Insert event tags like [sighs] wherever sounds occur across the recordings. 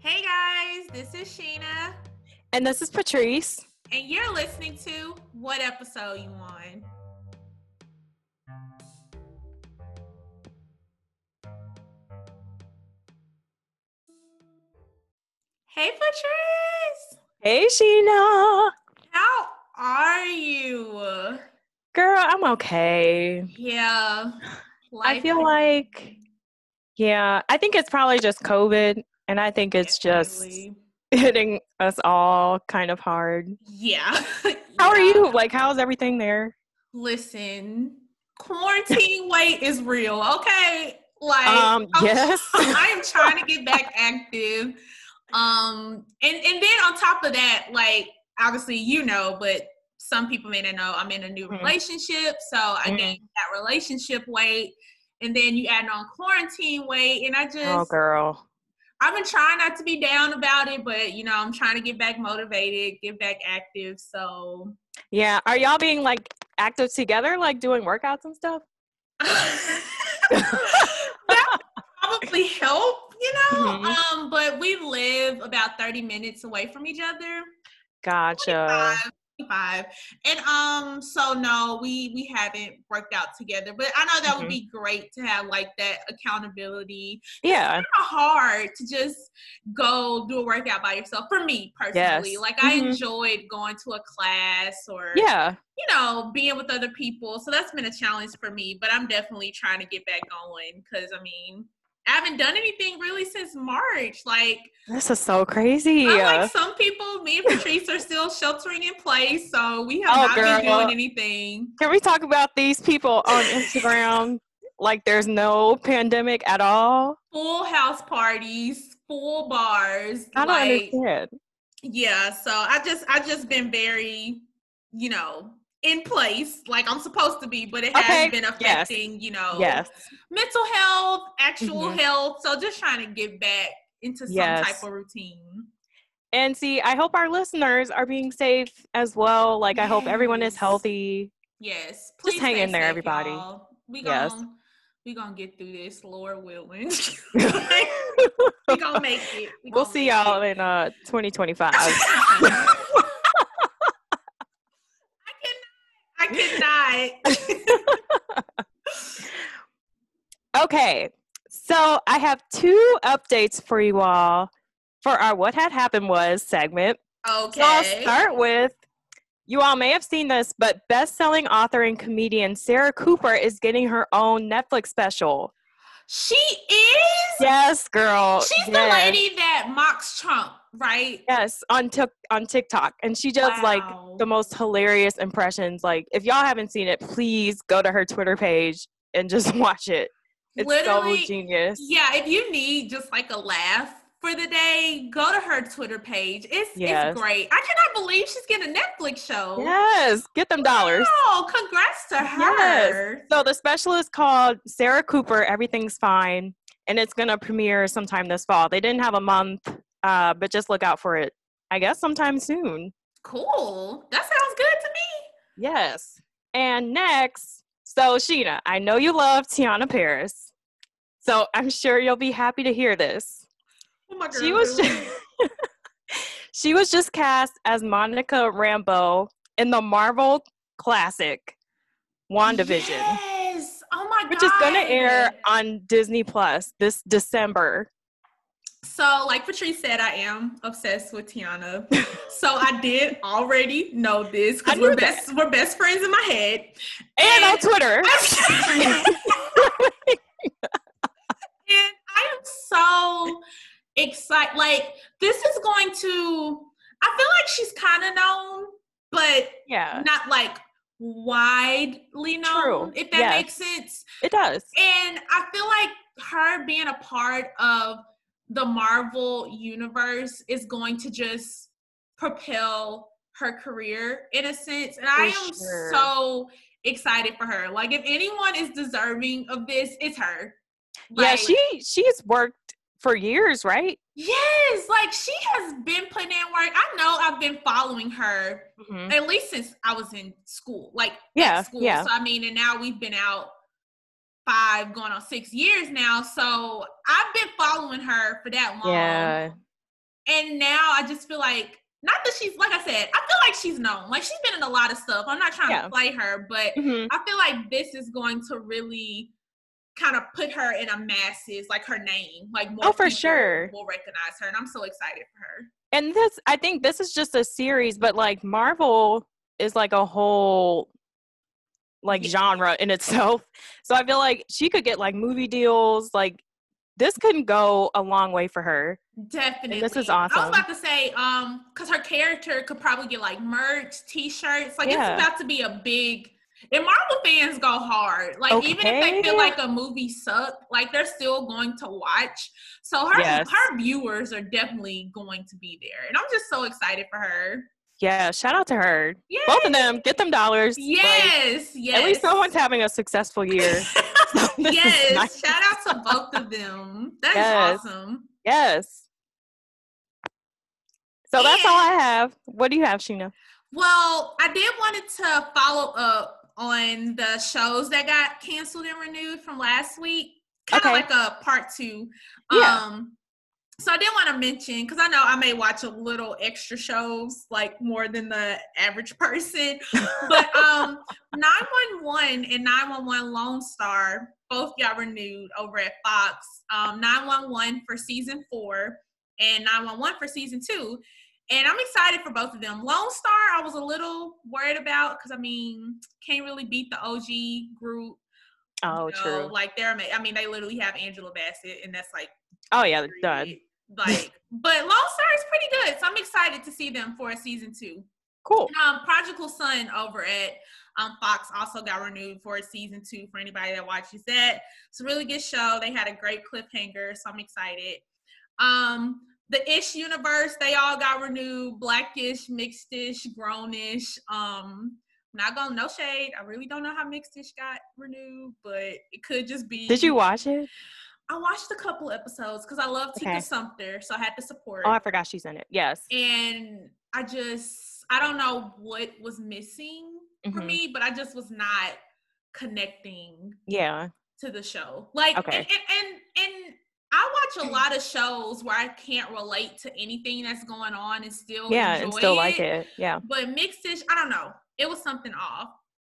Hey guys, this is Sheena, And this is Patrice. and you're listening to What Episode You On? Hey Patrice, Hey, Sheena. how are you? Girl, I'm okay. Yeah, I feel like, yeah, I think it's probably just COVID. And I think it's just [laughs] hitting us all kind of hard. yeah. [laughs] How are you? Like, how's everything there? Listen, quarantine weight is real, okay? Like, Um, I'm- yes. [laughs] I am trying to get back active. Um, and and then on top of that, like obviously you know, but some people may not know, I'm in a new Mhm. relationship, so I Mhm. gained that relationship weight, and then you add on quarantine weight, and I just Oh, girl. I've been trying not to be down about it, but you know, I'm trying to get back motivated, get back active. So Yeah. Are y'all being like active together, like doing workouts and stuff? [laughs] that would probably help, you know. Mhm. Um, but we live about 30 minutes away from each other. Gotcha. 25, 25. And um, so no, we we haven't worked out together. But I know that would Mhm. be great to have like that accountability. Yeah. It's hard to just go do a workout by yourself. For me personally, Yes. like I Mhm. enjoyed going to a class or Yeah. you know, being with other people. So that's been a challenge for me, but I'm definitely trying to get back going because I mean, I haven't done anything really since March. Like, This is so crazy. Like some people, me and Patrice are still sheltering in place, so we have Oh, not been doing anything. Can we talk about these people on [laughs] Instagram? like there's no pandemic at all? Full house parties, full bars. I don't like, understand. yeah. So I just, I just been very, you know, in place like I'm supposed to be, but it has Okay, been yes. affecting, you know, Yes. mental health, actual Mhm. health. So just trying to get back into some Yes. type of routine. And see, I hope our listeners are being safe as well. Like I hope everyone is healthy. Yes. Please hang in there, safe, everybody. y'all. We Yes. gonna we gonna get through this, Lord willing. [laughs] [laughs] we gonna make it. We we'll see y'all it. in uh 2025. [laughs] I cannot. [laughs] okay. So I have two updates for you all for our What Had Happened Was segment. okay. So I'll start with you all may have seen this, but best-selling author and comedian Sarah Cooper is getting her own Netflix special. She is. Yes, girl. She's the lady that mocks Trump, right? Yes, on Tik on TikTok, and she does like the most hilarious impressions. Like, if y'all haven't seen it, please go to her Twitter page and just [laughs] watch it. It's Literally, so genius. Yeah, if you need just like a laugh for the day, go to her Twitter page. It's Yes. it's great. I cannot believe she's getting a Netflix show. Yes, get them dollars. Oh, congrats to her. Yes. So the special is called Sarah Cooper. Everything's fine, and it's gonna premiere sometime this fall. They didn't have a month, uh, but just look out for it. I guess sometime soon. Cool. That sounds good to me. Yes. And next, so Sheena, I know you love Teyonah Parris. So I'm sure you'll be happy to hear this. Oh my god. She was just, [laughs] she was just cast as Monica Rambeau in the Marvel classic WandaVision, Yes. Oh my god. which is going to air on Disney Plus this December. So, like Patrice said, I am obsessed with Teyonah. [laughs] so I did already know this because we're that. best we're best friends in my head. And on Twitter. [laughs] and I am so excited. Like, this is going to, I feel like she's kind of known, but Yeah, not like widely known, True. if that Yes. makes sense. it does. And I feel like her being a part of the Marvel universe is going to just propel her career in a sense. And I am sure. so excited for her. Like, if anyone is deserving of this, it's her. yeah, Like, she she's worked for years, right? Yes, like she has been putting in work. I know I've been following her Mhm. at least since I was in school, like Yeah, school. yeah. So I mean, and now we've been out five, going on six years now. So I've been following her for that long. Yeah. and now I just feel like not that she's like I said, I feel like she's known. Like she's been in a lot of stuff. I'm not trying Yeah. to play her, but Mhm. I feel like this is going to really kind of put her in a masses, like her name. Like more Oh, for people sure. will recognize her, and I'm so excited for her. And this, I think this is just a series, but like Marvel is like a whole like Yeah. genre in itself. [laughs] So I feel like she could get like movie deals. Like this could go a long way for her. Definitely. This is awesome. I was about to say, um, because her character could probably get like merch, t-shirts. Like Yeah. it's about to be a big and Marvel fans go hard. Like even if they feel like a movie sucked, like they're still going to watch. So her Yes. her viewers are definitely going to be there. And I'm just so excited for her. Yeah, shout out to her. Yes. Both of them, get them dollars. Like, Yes, yes. At least someone's having a successful year. [laughs] [laughs] So yes. nice. Shout out to both of them. That is Yes. awesome. Yes. So that's all I have. What do you have, Sheena? Well, I did wanted to follow up on the shows that got canceled and renewed from last week. Kind of Okay. like a part two. Yeah. Um so I did want to mention because I know I may watch a little extra shows, like more than the average [laughs] person. But um 911 and 911 Lone Star both got renewed over at Fox. Um 911 for season four and 911 for season two. And I'm excited for both of them. Lone Star, I was a little worried about because I mean, can't really beat the OG group. Oh, you know, true. Like they're, I mean, they literally have Angela Bassett, and that's like Oh yeah, done. Like, but Lone Star is pretty good, so I'm excited to see them for a season two. Cool. Um, Prodigal Son over at um, Fox also got renewed for a season two for anybody that watches that. It's a really good show. They had a great cliffhanger, so I'm excited. Um, the Ish universe, they all got renewed. Blackish, mixedish, grownish. Um, not gonna no shade. I really don't know how mixedish got renewed, but it could just be. Did you watch it? I watched a couple episodes because I love Tika Okay. Sumpter, so I had to support. Oh, I forgot she's in it. Yes. and I just I don't know what was missing for Mhm. me, but I just was not connecting Yeah. to the show. Like Okay. and, and and and I watch a lot of shows where I can't relate to anything that's going on and still Yeah, enjoy and still like it. Yeah. But mixedish, I don't know. It was something off.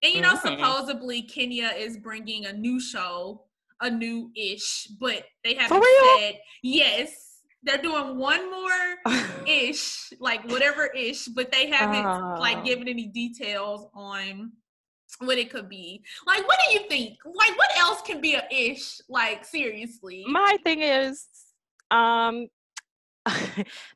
And you know, Mhm. supposedly Kenya is bringing a new show, a new ish, but they haven't said yes. They're doing one more [laughs] ish, like whatever ish, but they haven't Oh. like given any details on what it could be. Like, what do you think? Like, what else can be a ish? Like, seriously. My thing is, um, [laughs]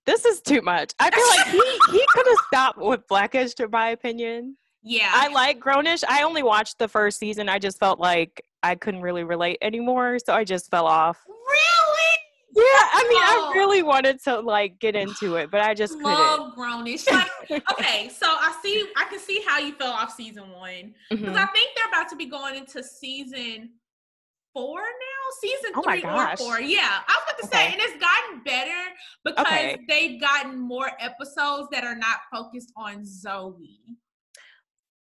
this is too much. I feel like he [laughs] he could have stopped with Blackish, to my opinion. yeah. I like Grownish. I only watched the first season. I just felt like I couldn't really relate anymore, so I just fell off. really Yeah, I mean, Oh. I really wanted to like get into it, but I just couldn't. love grownish. [laughs] Like, okay, so I see, I can see how you fell off season one because Mhm. I think they're about to be going into season four now, season Oh three or four. Yeah, I was about to say, and it's gotten better because Okay. they've gotten more episodes that are not focused on Zoe.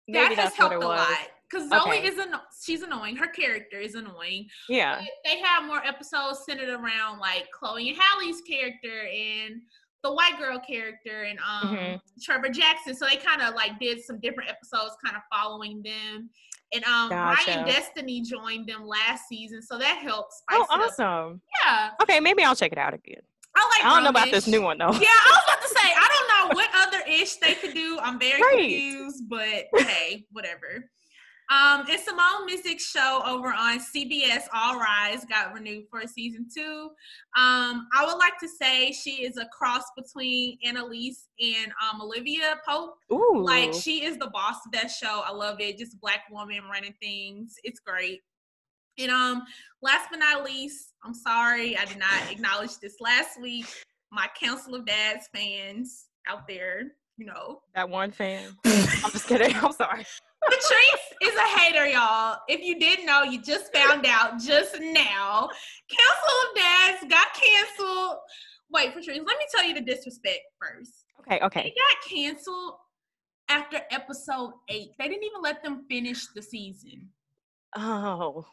Maybe that has helped a lot because Zoe Okay. is anno- she's annoying. Her character is annoying. Yeah. But they have more episodes centered around like Chloe and Halle's character and the white girl character and um Mhm. Trevor Jackson. So they kind of like did some different episodes kind of following them. And um Gotcha. Ryan Destiny joined them last season, so that helps Oh, awesome. Yeah. Okay, maybe I'll check it out again. I like I don't know about this new one though. Yeah, I was about to say I don't know [laughs] what other ish they could do. I'm very Right. confused, but [laughs] hey, whatever. Um, and Simone Missick's show over on CBS All Rise got renewed for season two. Um, I would like to say she is a cross between Annalise and um, Olivia Pope. Ooh. Like she is the boss of that show. I love it. Just black woman running things. It's great. And um, last but not least, I'm sorry I did not acknowledge this last week. My Council of Dads fans out there, you know, that one fan. [laughs] I'm just kidding. I'm sorry. Patrice is a hater, y'all. If you didn't know, you just found out just now. Council of Dads got canceled. Wait, Patrice, let me tell you the disrespect first. Okay, okay. They got canceled after episode eight. They didn't even let them finish the season. Oh.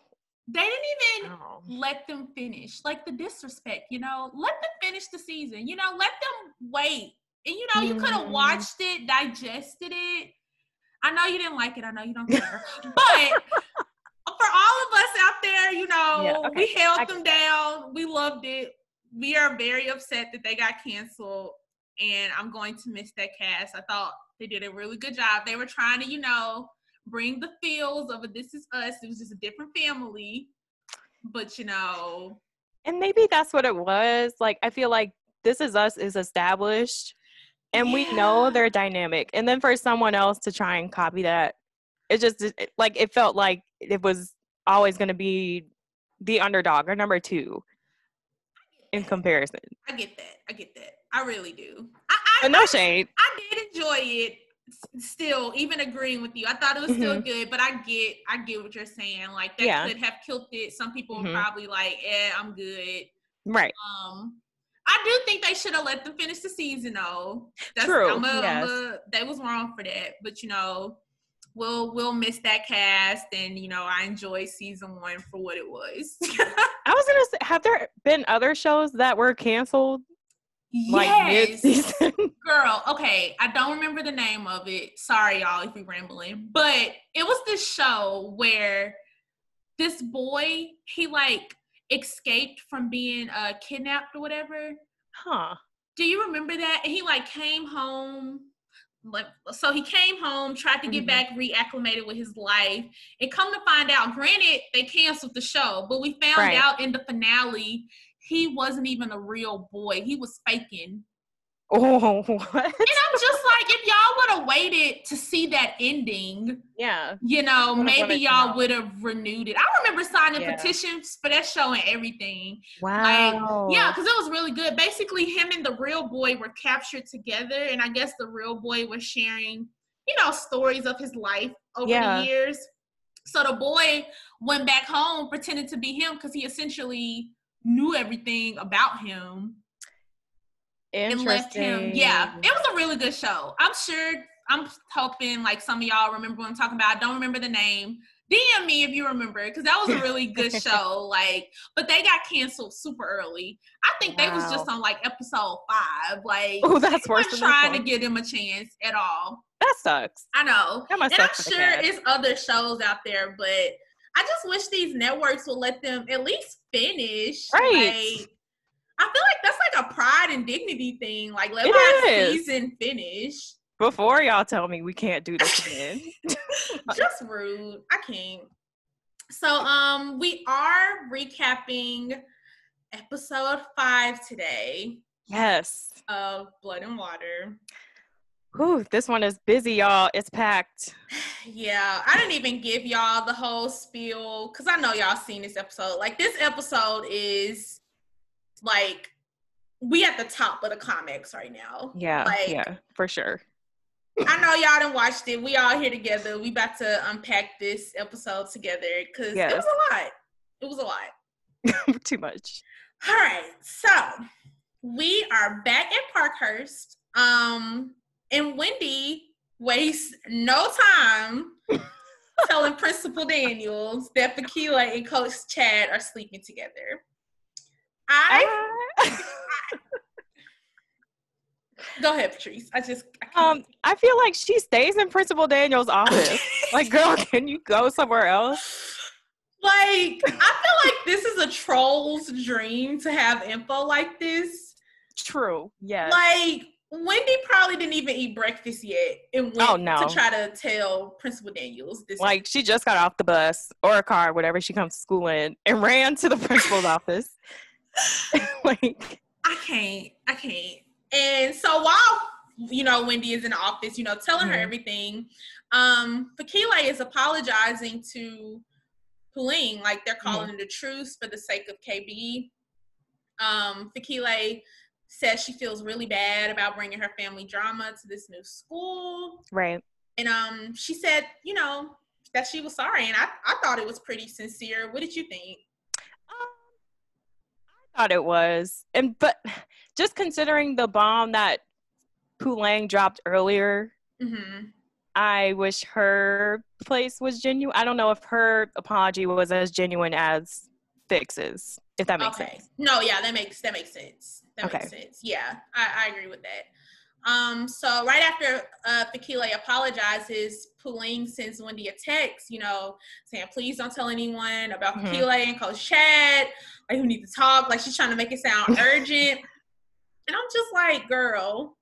They didn't even oh. let them finish. Like the disrespect, you know, let them finish the season. You know, let them wait. And you know, you could have mm. watched it, digested it. I know you didn't like it. I know you don't care. but for all of us out there, you know, yeah, okay. we held I, them down. We loved it. We are very upset that they got canceled. And I'm going to miss that cast. I thought they did a really good job. They were trying to, you know, bring the feels of a This Is Us. It was just a different family. But, you know. And maybe that's what it was. Like, I feel like This Is Us is established and yeah. we know their dynamic. And then for someone else to try and copy that, it just it, like it felt like it was always going to be the underdog or number two in comparison. I get that. I get that. I really do. I, I, no shade. I, I did enjoy it. Still, even agreeing with you, I thought it was still mm-hmm. good. But I get, I get what you're saying. Like that yeah. could have killed it. Some people mm-hmm. probably like, "Yeah, I'm good." Right. Um, I do think they should have let them finish the season though. That's, True. I'm a, yes. I'm a, they was wrong for that, but you know, we'll we'll miss that cast, and you know, I enjoyed season one for what it was. [laughs] I was gonna say, have there been other shows that were canceled? Yes, like [laughs] girl. Okay, I don't remember the name of it. Sorry, y'all, if we rambling, but it was this show where this boy he like escaped from being uh kidnapped or whatever. Huh. Do you remember that? he like came home like so he came home tried to get mm-hmm. back reacclimated with his life and come to find out granted they canceled the show but we found right. out in the finale he wasn't even a real boy he was faking Oh, [laughs] what? And I'm just like, if y'all would have waited to see that ending, yeah, you know, maybe y'all would have renewed it. I remember signing yeah. petitions for that show and everything. Wow. Like, yeah, because it was really good. Basically, him and the real boy were captured together, and I guess the real boy was sharing, you know, stories of his life over yeah. the years. So the boy went back home pretending to be him because he essentially knew everything about him and left him. Yeah, it was a really good show. I'm sure. I'm hoping like some of y'all remember what I'm talking about. I don't remember the name. DM me if you remember because that was a really good [laughs] show. Like, but they got canceled super early. I think wow. they was just on like episode five. Like, oh, that's worse. Than trying to give them a chance at all. That sucks. I know, and I'm sure it's other shows out there, but I just wish these networks would let them at least finish. Right. Like, I feel like that's like a pride and dignity thing. Like let it my is. season finish. Before y'all tell me we can't do this again. [laughs] [laughs] Just rude. I can't. So um we are recapping episode five today. Yes. Of Blood and Water. Ooh, this one is busy, y'all. It's packed. [sighs] Yeah, I didn't even give y'all the whole spiel because I know y'all seen this episode. Like this episode is like we at the top of the comics right now. Yeah, like, yeah, for sure. I know y'all done watched it. We all here together. We about to unpack this episode together because yes. it was a lot. It was a lot. [laughs] Too much. All right, so we are back at Parkhurst. Um, and Wendy wastes no time [laughs] telling Principal Daniels that Fikile and Coach Chad are sleeping together. I. Uh, [laughs] Go ahead, Patrice. I just I um I feel like she stays in Principal Daniel's office. [laughs] like, girl, can you go somewhere else? Like, I feel like this is a troll's dream to have info like this. True. Yeah. Like Wendy probably didn't even eat breakfast yet and went oh, no. to try to tell Principal Daniels this. Like she just got off the bus or a car, whatever she comes to school in, and ran to the principal's [laughs] office. [laughs] like I can't. I can't. And so while you know Wendy is in the office, you know, telling mm-hmm. her everything, um, Fikile is apologizing to Puleng, like they're calling mm-hmm. it a truce for the sake of KB. Um, Fikile says she feels really bad about bringing her family drama to this new school. Right. And um, she said, you know, that she was sorry, and I, I thought it was pretty sincere. What did you think? Thought it was. And but just considering the bomb that Puleng dropped earlier, mm-hmm. I wish her place was genuine. I don't know if her apology was as genuine as Fiks's, if that makes okay. sense. No, yeah, that makes that makes sense. That Okay. makes sense. Yeah, I, I agree with that. Um, so right after uh Fikile apologizes, Pauline sends Wendy a text, you know, saying, please don't tell anyone about Mhm. Fikile and Coach Chad. Like we need to talk. Like she's trying to make it sound [laughs] urgent. And I'm just like, girl,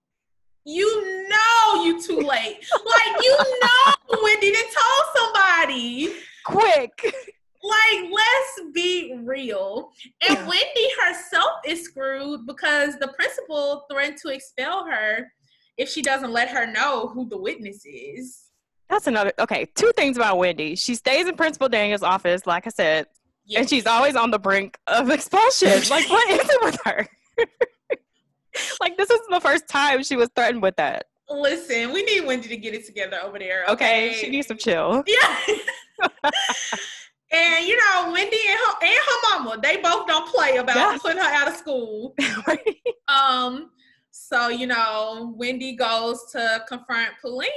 you know you too late. like you [laughs] know Wendy done told somebody. Quick. Like, let's be real. And Yeah. Wendy herself is screwed because the principal threatened to expel her if she doesn't let her know who the witness is. That's another. Okay, two things about Wendy. She stays in Principal Daniel's office, like I said, and she's always on the brink of expulsion. [laughs] like, what is it with her? [laughs] like, this is the first time she was threatened with that. Listen, we need Wendy to get it together over there. Okay, Okay, she needs some chill. Yeah. [laughs] and you know, Wendy and her and her mama, they both don't play about Yeah. putting her out of school. [laughs] Um, so you know, Wendy goes to confront Pauline,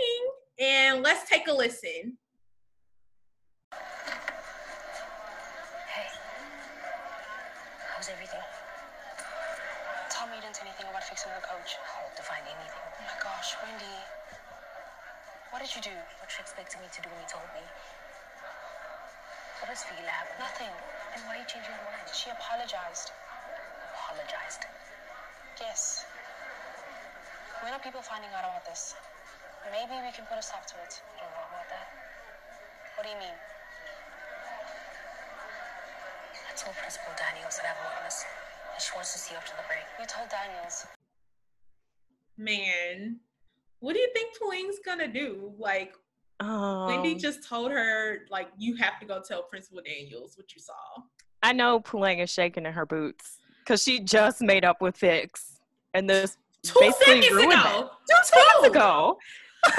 and let's take a listen. Hey. How's everything? Tell me you didn't say anything about fixing the coach. How to find anything? Oh my gosh, Wendy. What did you do? What you expected me to do when you told me? Feel happen? Nothing. And why are you changing your mind? She apologized. Apologized. Yes. When are people finding out about this? Maybe we can put a stop to it. I don't know about that. What do you mean? I told Principal Daniels that I have a witness. And she wants to see you after the break. You told Daniels. Man, what do you think Pauline's gonna do? Like, Um, Wendy just told her, like, you have to go tell Principal Daniels what you saw. I know Puleng is shaking in her boots because she just made up with Fiks, and this [laughs] Two Basically seconds ruined ago. two months ago. [laughs]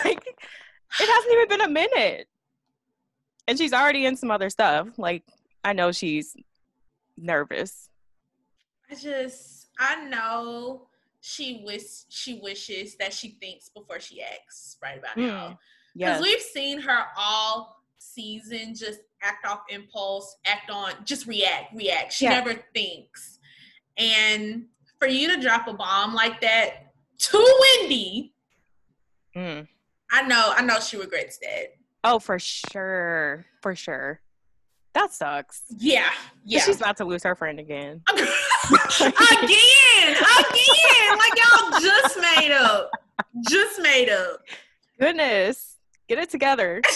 Like, it hasn't even been a minute, and she's already in some other stuff. Like, I know she's nervous. I just, I know she wish she wishes that she thinks before she acts right about Mm, now. Because we've seen her all season just act off impulse, act on, just react, react. She Yeah. never thinks. And for you to drop a bomb like that to Wendy, Mm. I know, I know she regrets that. Oh, for sure, for sure. That sucks. Yeah. yeah. She's about to lose her friend again. [laughs] again, again, like y'all just made up, just made up. Goodness, get it together. [laughs]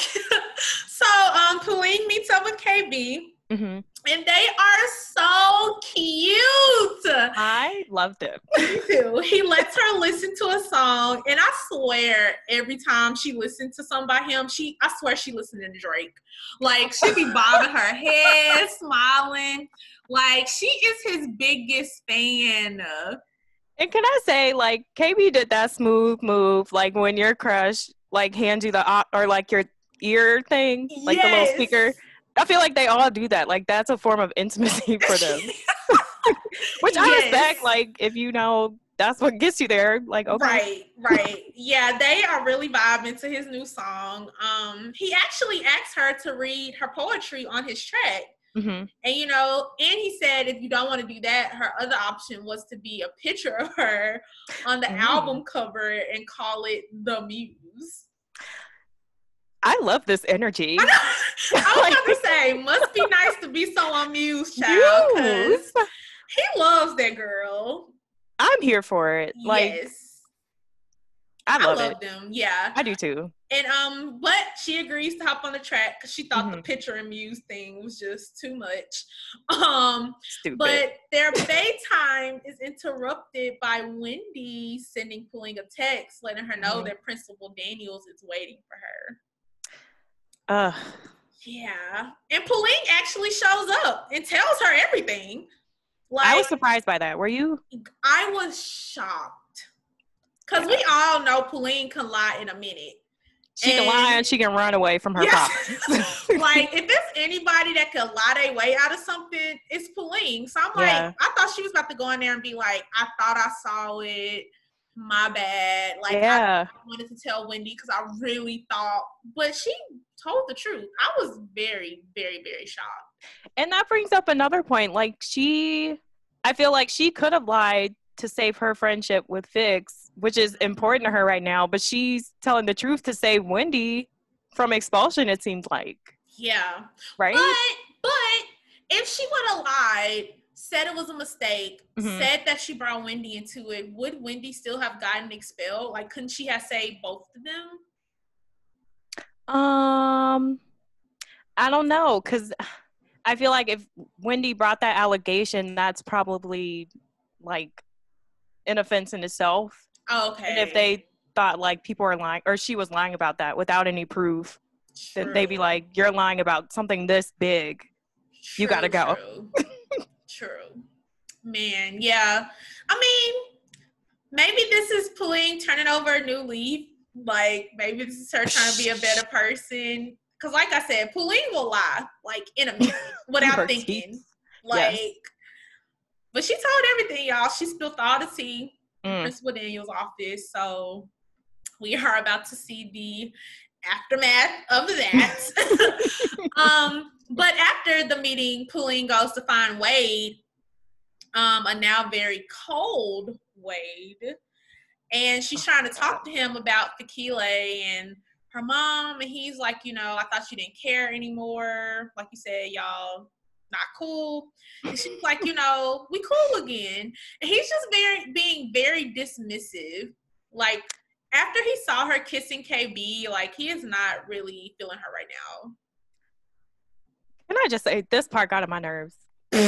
so, um, Pauline meets up with KB, hmm and they are so cute. I loved it. Me [laughs] too. He lets her listen to a song, and I swear, every time she listened to something by him, she I swear she listened to Drake. Like she be bobbing her head, [laughs] smiling. Like she is his biggest fan. And can I say, like, KB did that smooth move, like when your crush like hand you the or like your ear thing, like the little speaker. I feel like they all do that. Like that's a form of intimacy [laughs] for them, [laughs] [laughs] which I Yes. respect. Like if you know that's what gets you there, like okay, Right, right. yeah, they are really vibing to his new song. Um, he actually asked her to read her poetry on his track. hmm And you know, and he said if you don't want to do that, her other option was to be a picture of her on the Mm. album cover and call it The Muse. I love this energy. I, [laughs] I was about to say, must be nice to be so on Muse, child, because he loves that girl. I'm here for it. Like yes, I I love, love it. them. Yeah, I do too. And um, but she agrees to hop on the track because she thought the Mhm. picture and muse thing was just too much. [laughs] Um, Stupid. but their daytime is interrupted by Wendy sending Pauline a text letting her know Mhm. that Principal Daniels is waiting for her. Ugh. Yeah, and Pauline actually shows up and tells her everything. Like I was surprised by that. Were you? I was shocked because we all know Pauline can lie in a minute. She can lie And- and she can run away from her pop. [laughs] [laughs] like if there's anybody that could lie their way out of something, it's Pauline. So I'm like, Yeah. I thought she was about to go in there and be like, I thought I saw it. my bad. Like yeah. I wanted to tell Wendy because I really thought, but she told the truth. I was very, very, very shocked. And that brings up another point. Like she, I feel like she could have lied to save her friendship with Fiks, which is important to her right now. But she's telling the truth to save Wendy from expulsion. It seems like, Yeah. right? But but if she would have lied, said it was a mistake, Mhm. said that she brought Wendy into it, would Wendy still have gotten expelled? Like, couldn't she have saved both of them? Um, I don't know, cause I feel like if Wendy brought that allegation, that's probably like an offense in itself. Okay. And if they thought like people are lying or she was lying about that without any proof, then they'd be like, "You're lying about something this big." you gotta go. True. True. Man, yeah. I mean, maybe this is Pauline turning over a new leaf. Like, maybe this is her trying to be a better person. Because, like I said, Pauline will lie, like, in a minute [laughs] without thinking. teeth. Like, Yes. but she told everything, y'all. She spilled all the tea Mm. Principal Daniel's office. So, we are about to see the aftermath of that. [laughs] um, but after the meeting, Pauline goes to find Wade, um, a now very cold Wade, and she's trying to talk to him about tequila and her mom, and he's like, you know, I thought you didn't care anymore. Like you said, y'all not cool. And she's like, you know, we cool again. And he's just very being very dismissive. Like after he saw her kissing KB, like he is not really feeling her right now. Can I just say this part got on my nerves? [laughs] he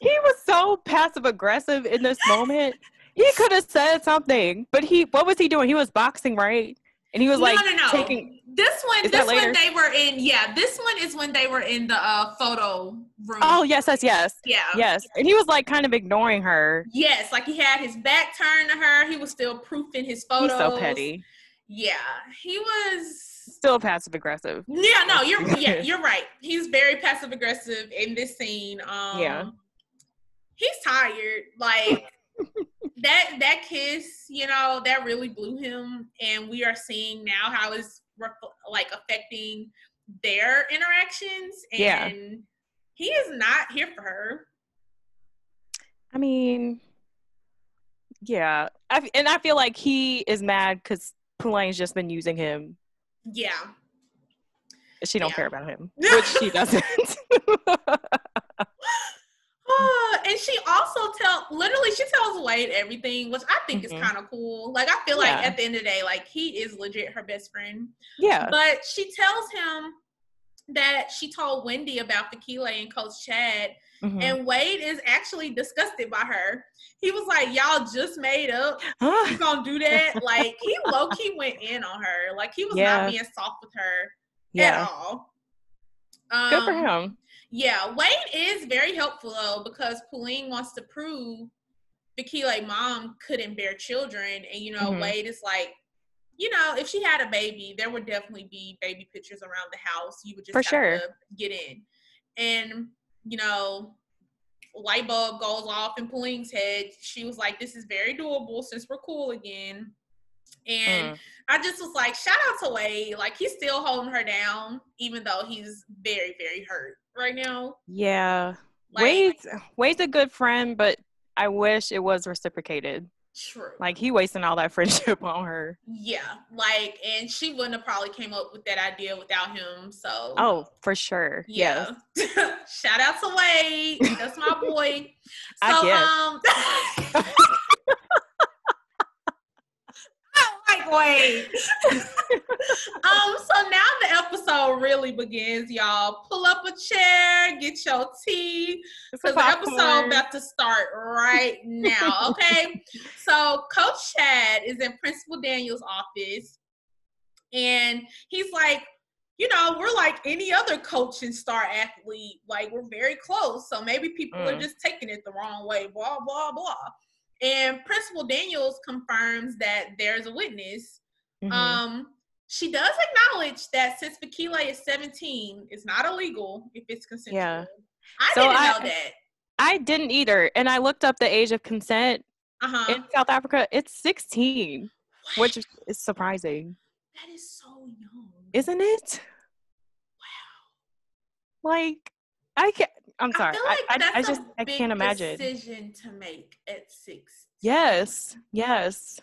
was so passive aggressive in this moment. He could have said something, but he what was he doing? He was boxing, right? And he was like no, no, no. taking this one, this one they were in. Yeah, this one is when they were in the uh, photo room. Oh yes, yes, yes. yeah, Yes. And he was like kind of ignoring her. yes. Like he had his back turned to her. He was still proofing his photos. He's so petty. Yeah, he was. Still passive aggressive. Yeah, no, you're [laughs] yeah, you're right. He's very passive aggressive in this scene. Um Yeah. He's tired. Like that that kiss, you know, that really blew him and we are seeing now how it's like affecting their interactions and Yeah. he is not here for her. I mean, yeah. I, f- and I feel like he is mad because Puleng's just been using him. Yeah. She don't Yeah. care about him, [laughs] which she doesn't. [laughs] And she also tell literally she tells Wade everything, which I think Mhm. is kind of cool. Like I feel like at the end of the day, like he is legit her best friend. yeah. But she tells him that she told Wendy about Tequila and Coach Chad, Mhm. and Wade is actually disgusted by her. He was like, "Y'all just made up. You gonna do that?" [laughs] like he low key went in on her. Like he was Yeah. not being soft with her yeah. at all. Um, Good for him. Yeah, Wade is very helpful though because Pauline wants to prove Fikile mom couldn't bear children, and you know Mhm. Wade is like, you know, if she had a baby, there would definitely be baby pictures around the house. You would just For have sure. to get in, and you know, light bulb goes off in Pauline's head. She was like, "This is very doable since we're cool again," and Mm. I just was like, shout out to Wade. Like he's still holding her down, even though he's very, very hurt right now. Yeah. Like, Wade's Wade's a good friend, but I wish it was reciprocated. true. Like he wasting all that [laughs] friendship on her. yeah, like, and she wouldn't have probably came up with that idea without him. So, Oh, for sure. yeah. [laughs] shout out to Wade. That's my boy. [laughs] I So, um, Wade. [laughs] um, so now the episode really begins, y'all. Pull up a chair, get your tea, because the episode about to start right now. [laughs] Okay, so Coach Chad is in Principal Daniel's office, and he's like, you know, we're like any other coach and star athlete. Like we're very close, so maybe people are Mm. just taking it the wrong way. Blah blah blah. And Principal Daniels confirms that there's a witness. Mhm. Um, she does acknowledge that since Fikile is 17, it's not illegal if it's consensual. Yeah. I So didn't I- know that. I didn't either, and I looked up the age of consent, Uh-huh. in South Africa, it's 16, which is- is surprising, that is so young. isn't it? Wow. Like, I can't. I'm sorry. I, like I, I just I can't imagine. Decision to make at six. Yes, yes.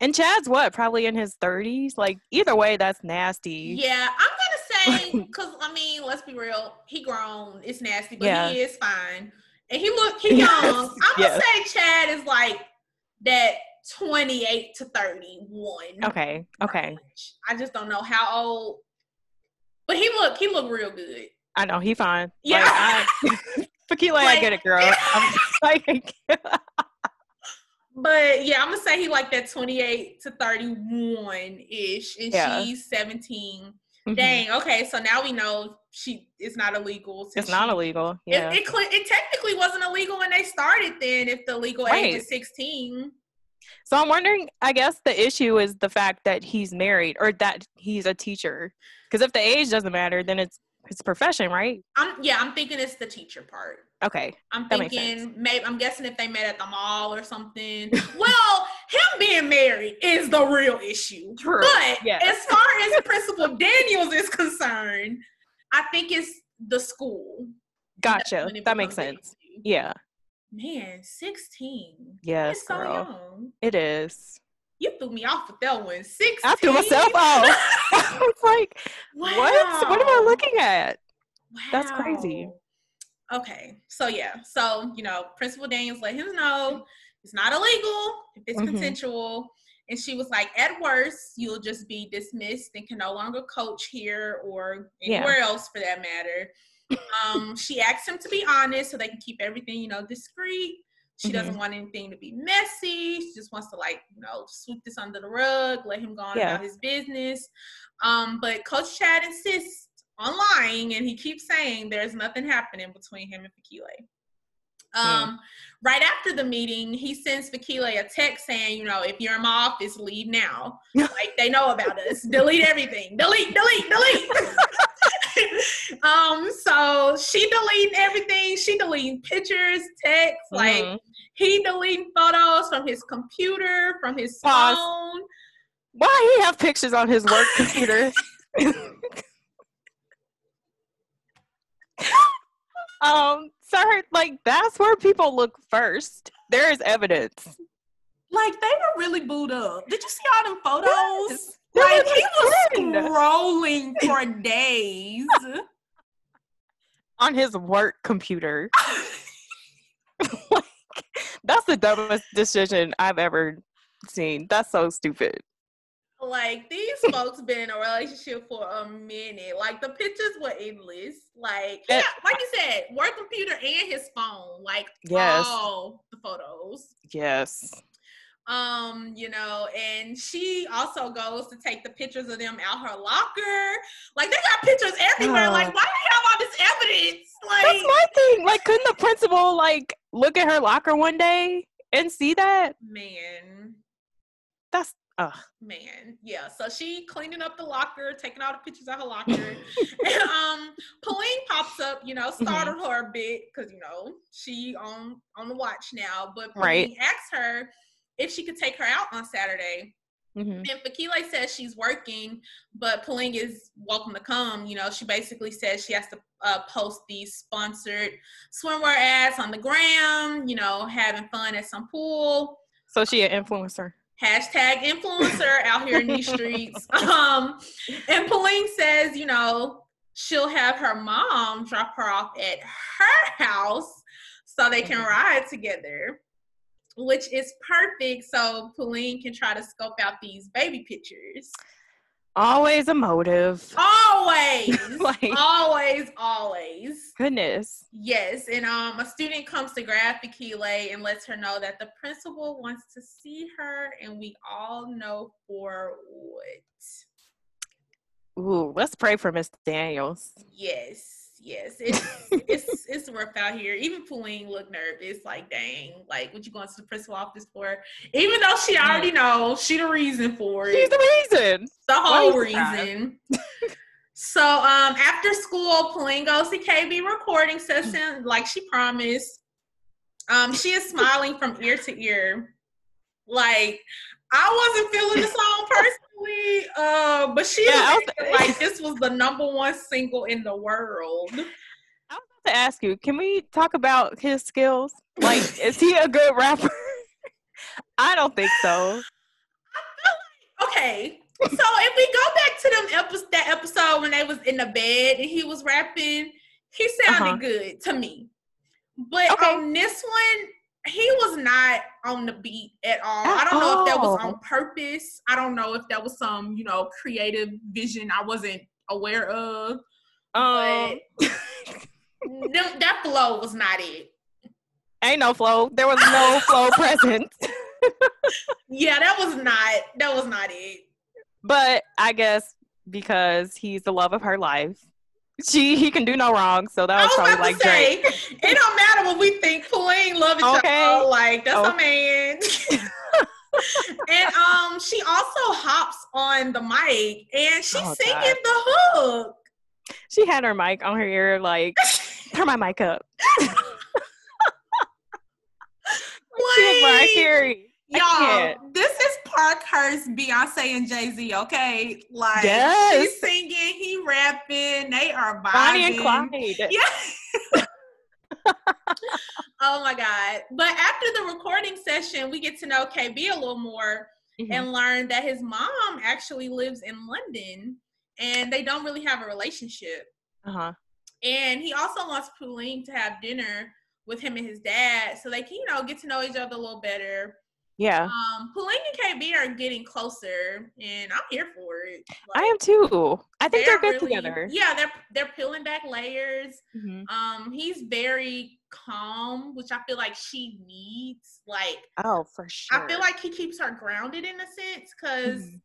And Chad's what? Probably in his 30s. Like either way, that's nasty. Yeah, I'm gonna say [laughs] because I mean, let's be real. He grown. It's nasty, but Yeah. he is fine. And he look he [laughs] young. I'm gonna say Chad is like that 28 to 31. Okay. Okay. I just don't know how old. But he look he look real good. I know he fine. Yeah. Like, I, [laughs] Fikile, [laughs] I get it, girl. I'm like, But yeah, I'm gonna say he like that 28 to 31 ish, and Yeah. she's 17. mhm. Dang. Okay, so now we know she it's not illegal. it's not illegal. It, Yeah. it, cle- it technically wasn't illegal when they started. Then, if the legal age is 16, So I'm wondering, I guess the issue is the fact that he's married or that he's a teacher. Because if the age doesn't matter, then it's his profession, right? I'm yeah, I'm thinking it's the teacher part. Okay. I'm thinking maybe I'm guessing if they met at the mall or something. [laughs] well, him being married is the real issue. True. But Yes. as far as [laughs] Principal Daniels is concerned, I think it's the school. Gotcha. That makes sense. issue. Yeah. Man, 16. Yes, It's so girl. young. It is. You threw me off with that one. 16. I threw myself off. [laughs] I was like, what? What am I looking at? That's crazy. Okay, so yeah, so you know, Principal Daniels let him know it's not illegal if it's Mhm. consensual, and she was like, at worst, you'll just be dismissed and can no longer coach here or Yeah. anywhere else for that matter. um, she asked him to be honest so they can keep everything, you know, discreet. She Mm-hmm. doesn't want anything to be messy. She just wants to like, you know, sweep this under the rug, let him go on Yeah. about his business. Um, but Coach Chad insists on lying, and he keeps saying there's nothing happening between him and Fikile. Um, right after the meeting, he sends Fikile a text saying, you know, if you're in my office, leave now. [laughs] like they know about us. Delete everything. Delete, delete, delete. [laughs] um, so she deleting everything. She deleting pictures, texts, like Mhm. He deleting photos from his computer, from his Pause. phone. Why he have pictures on his work computer? [laughs] um, sir, like that's where people look first. There is evidence. Like they were really booed up. Did you see all them photos? Yes. Like he was scrolling for days. [laughs] on his work computer. [laughs] that's the dumbest decision I've ever seen. That's so stupid. like these [laughs] folks been in a relationship for a minute. Like the pictures were endless. Like yeah, Yeah. like you said, work computer and his phone. Like Yes. all the photos. Yes. Um, you know, and she also goes to take the pictures of them out her locker. Like they got pictures everywhere. Oh. Like why do they have all this evidence? Like That's my thing. Like, couldn't the principal like look at her locker one day and see that? man. That's ugh. Man, yeah. So she cleaning up the locker, taking all the pictures of her locker. [laughs] and um Pauline pops up, you know, Mm-hmm. startled her a bit because you know she on on the watch now. But Right. Pauline asks her if she could take her out on Saturday. Mhm. And Fikile says she's working, but Pauline is welcome to come. You know, she basically says she has to uh, post these sponsored swimwear ads on the gram, you know, having fun at some pool So she an influencer. hashtag influencer out here in these streets. [laughs] Um, and Pauline says, you know, she'll have her mom drop her off at her house so they can ride together, which is perfect. So Pauline can try to scope out these baby pictures. Always a motive. Always, [laughs] Like- always, always. Goodness. Yes, and um, a student comes to grab the Fikile and lets her know that the principal wants to see her, and we all know for what. Ooh, let's pray for Miss Daniels. Yes, yes, it's it's it's rough out here. Even Pauline looked nervous, like, dang, like what you going to the principal office for? Even though she already knows she the reason for it. She's the reason. the whole Why you surprised? reason. [laughs] so um after school, Pauline goes to KB recording session like she promised. Um, she is smiling from ear to ear. Like I wasn't feeling the song [laughs] personally, uh, but she Yeah, was like this was the number one single in the world. I was about to ask you, can we talk about his skills? Like, is he a good rapper? [laughs] I don't think so. Okay, so if we go back to them epi- that episode when they was in the bed and he was rapping, he sounded Uh-huh. good to me. But Okay. on this one, he was not on the beat at all. I don't know if that was on purpose. I don't know if that was some, you know, creative vision I wasn't aware of. Um, Them- that flow was not it. ain't no flow. There was no [laughs] flow present. Yeah, that was not that was not it. But I guess because he's the love of her life, she he can do no wrong. So that I was was probably about like to say, Drake. it don't matter what we think. Pauline love each Okay. other. Like that's Oh. a man. [laughs] and um, she also hops on the mic and she's Oh, singing God. the hook. She had her mic on her ear, like turn my mic up. [laughs] [laughs] She was Mariah Like, Carey. Y'all, this is Parkhurst, Beyonce, and Jay Z. Okay, like Yes. she's singing, rapping, they are vibing. Bonnie and Clyde. [laughs] Yeah. [laughs] oh my god! But after the recording session, we get to know KB a little more Mhm. and learn that his mom actually lives in London, and they don't really have a relationship. Uh-huh. And he also wants Pauline to have dinner with him and his dad, so they can, you know, get to know each other a little better. Yeah. Um, Pauline and KB are getting closer, and I'm here for it. I am too. I think they're, good really- together. Yeah, they're they're peeling back layers. Mhm. Um, he's very calm, which I feel like she needs. Like, Oh, for sure. I feel like he keeps her grounded in a sense, because Mhm.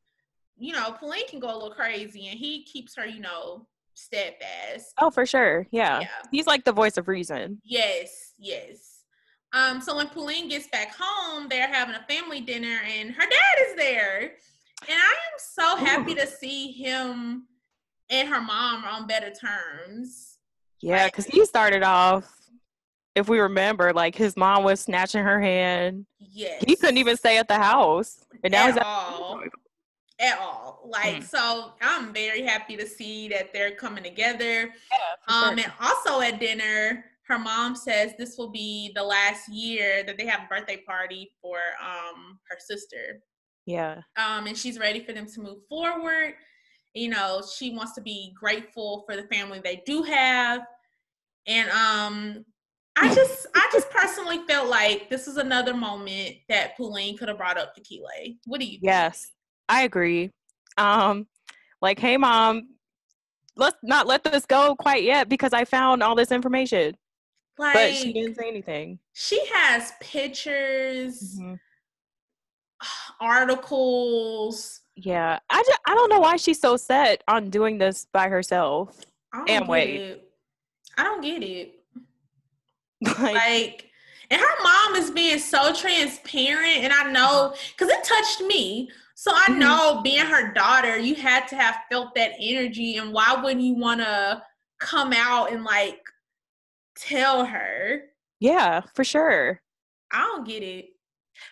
you know, Pauline can go a little crazy, and he keeps her, you know, steadfast. Oh, for sure. Yeah. Yeah. He's like the voice of reason. Yes, yes. Um, so when Pauline gets back home, they're having a family dinner and her dad is there. And I am so happy to see him and her mom are on better terms. Yeah, Like- because he started off, if we remember, like his mom was snatching her hand. Yes. He couldn't even stay at the house. And now at he's at all. At all. Like, Mm. so I'm very happy to see that they're coming together. for Um, sure. and also at dinner, her mom says this will be the last year that they have a birthday party for um her sister. Yeah. um, and she's ready for them to move forward. You know, she wants to be grateful for the family they do have, and um, I just, I just personally felt like this is another moment that Pauline could have brought up to Keeley. What do you? think? Yes. I agree. Um, like, hey mom, let's not let this go quite yet because I found all this information. Like But she didn't say anything. she has pictures, Mhm. [sighs] articles. Yeah. I just, I don't know why she's so set on doing this by herself. I don't And get wait. it. I don't get it. [laughs] like, like and her mom is being so transparent and i know because it touched me so i Mhm. know being her daughter you had to have felt that energy and why wouldn't you want to come out and like tell her yeah, for sure. i don't get it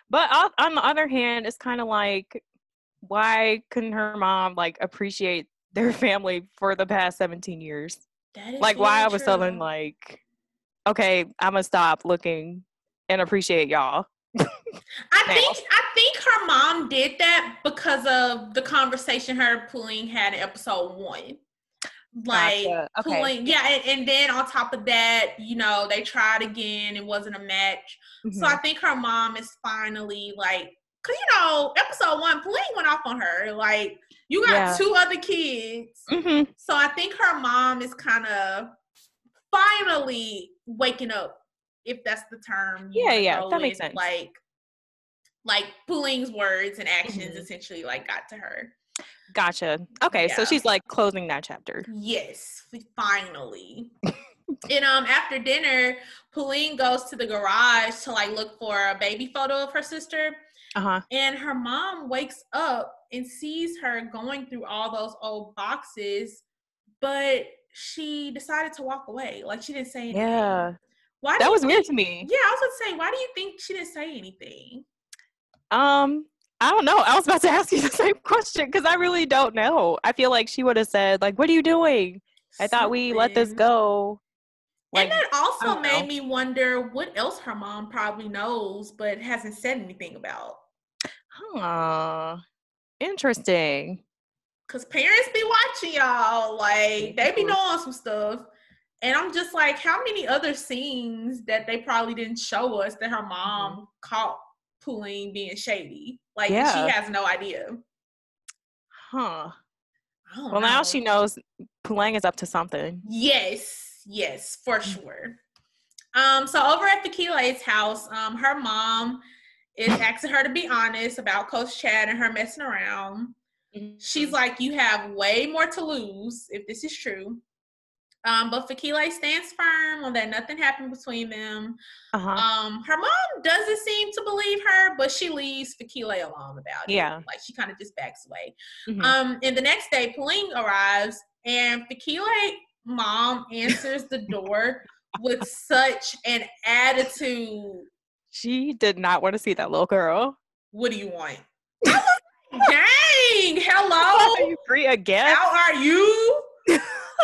But on, the other hand, it's kind of like, why couldn't her mom like appreciate their [laughs] family for the past 17 years? that is Like, why I was telling like, okay, I'm gonna stop looking and appreciate y'all. [laughs] I think I think her mom did that because of the conversation her and Pauline had in episode one. Like Gotcha. Okay. Pauline, yeah, and, and then on top of that, you know, they tried again, it wasn't a match. So I Mhm. think her mom is finally like, cause you know, episode one, Pauline went off on her. Like, you got Yeah. two other kids. Mhm. So I think her mom is kind of finally waking up, if that's the term. Yeah, yeah, that makes sense. Like, like Pauline's words and actions Mhm. essentially like got to her. Gotcha. Okay, so she's like closing that chapter. Yes, we finally. [laughs] and um, after dinner, Pauline goes to the garage to like look for a baby photo of her sister. Uh huh. And her mom wakes up and sees her going through all those old boxes, but she decided to walk away. Like she didn't say anything. Yeah. Why? That was weird to me. Yeah, I was gonna say, why do you think she didn't say anything? Um, I don't know. I was about to [laughs] ask you the same question because I really don't know. I feel like she would have said, like, "What are you doing? I thought we let this go." Like, and that also made know. me wonder what else her mom probably knows but hasn't said anything about. huh? Interesting. Cause parents be watching y'all, like they be Mhm. knowing some stuff. And I'm just like, how many other scenes that they probably didn't show us that her mom caught Pauline being shady? Like Yeah. she has no idea. Huh. Well, now she knows Puleng is up to something. Yes, yes, for Mm. sure. Um, so over at the Fikile's house, um, her mom is [coughs] asking her to be honest about Coach Chad and her messing around. She's Mm-hmm. like, you have way more to lose if this is true. Um, but Fikile stands firm on that nothing happened between them. Uh huh. Um, her mom doesn't seem to believe her, but she leaves Fikile alone about it. Yeah. Like she kind of just backs away. Mhm. Um, and the next day, Pauline arrives, and Fikile mom answers the door [laughs] with such an attitude. she did not want to see that little girl. What do you want? I was Dang, [laughs] hello. you agree again? How are you?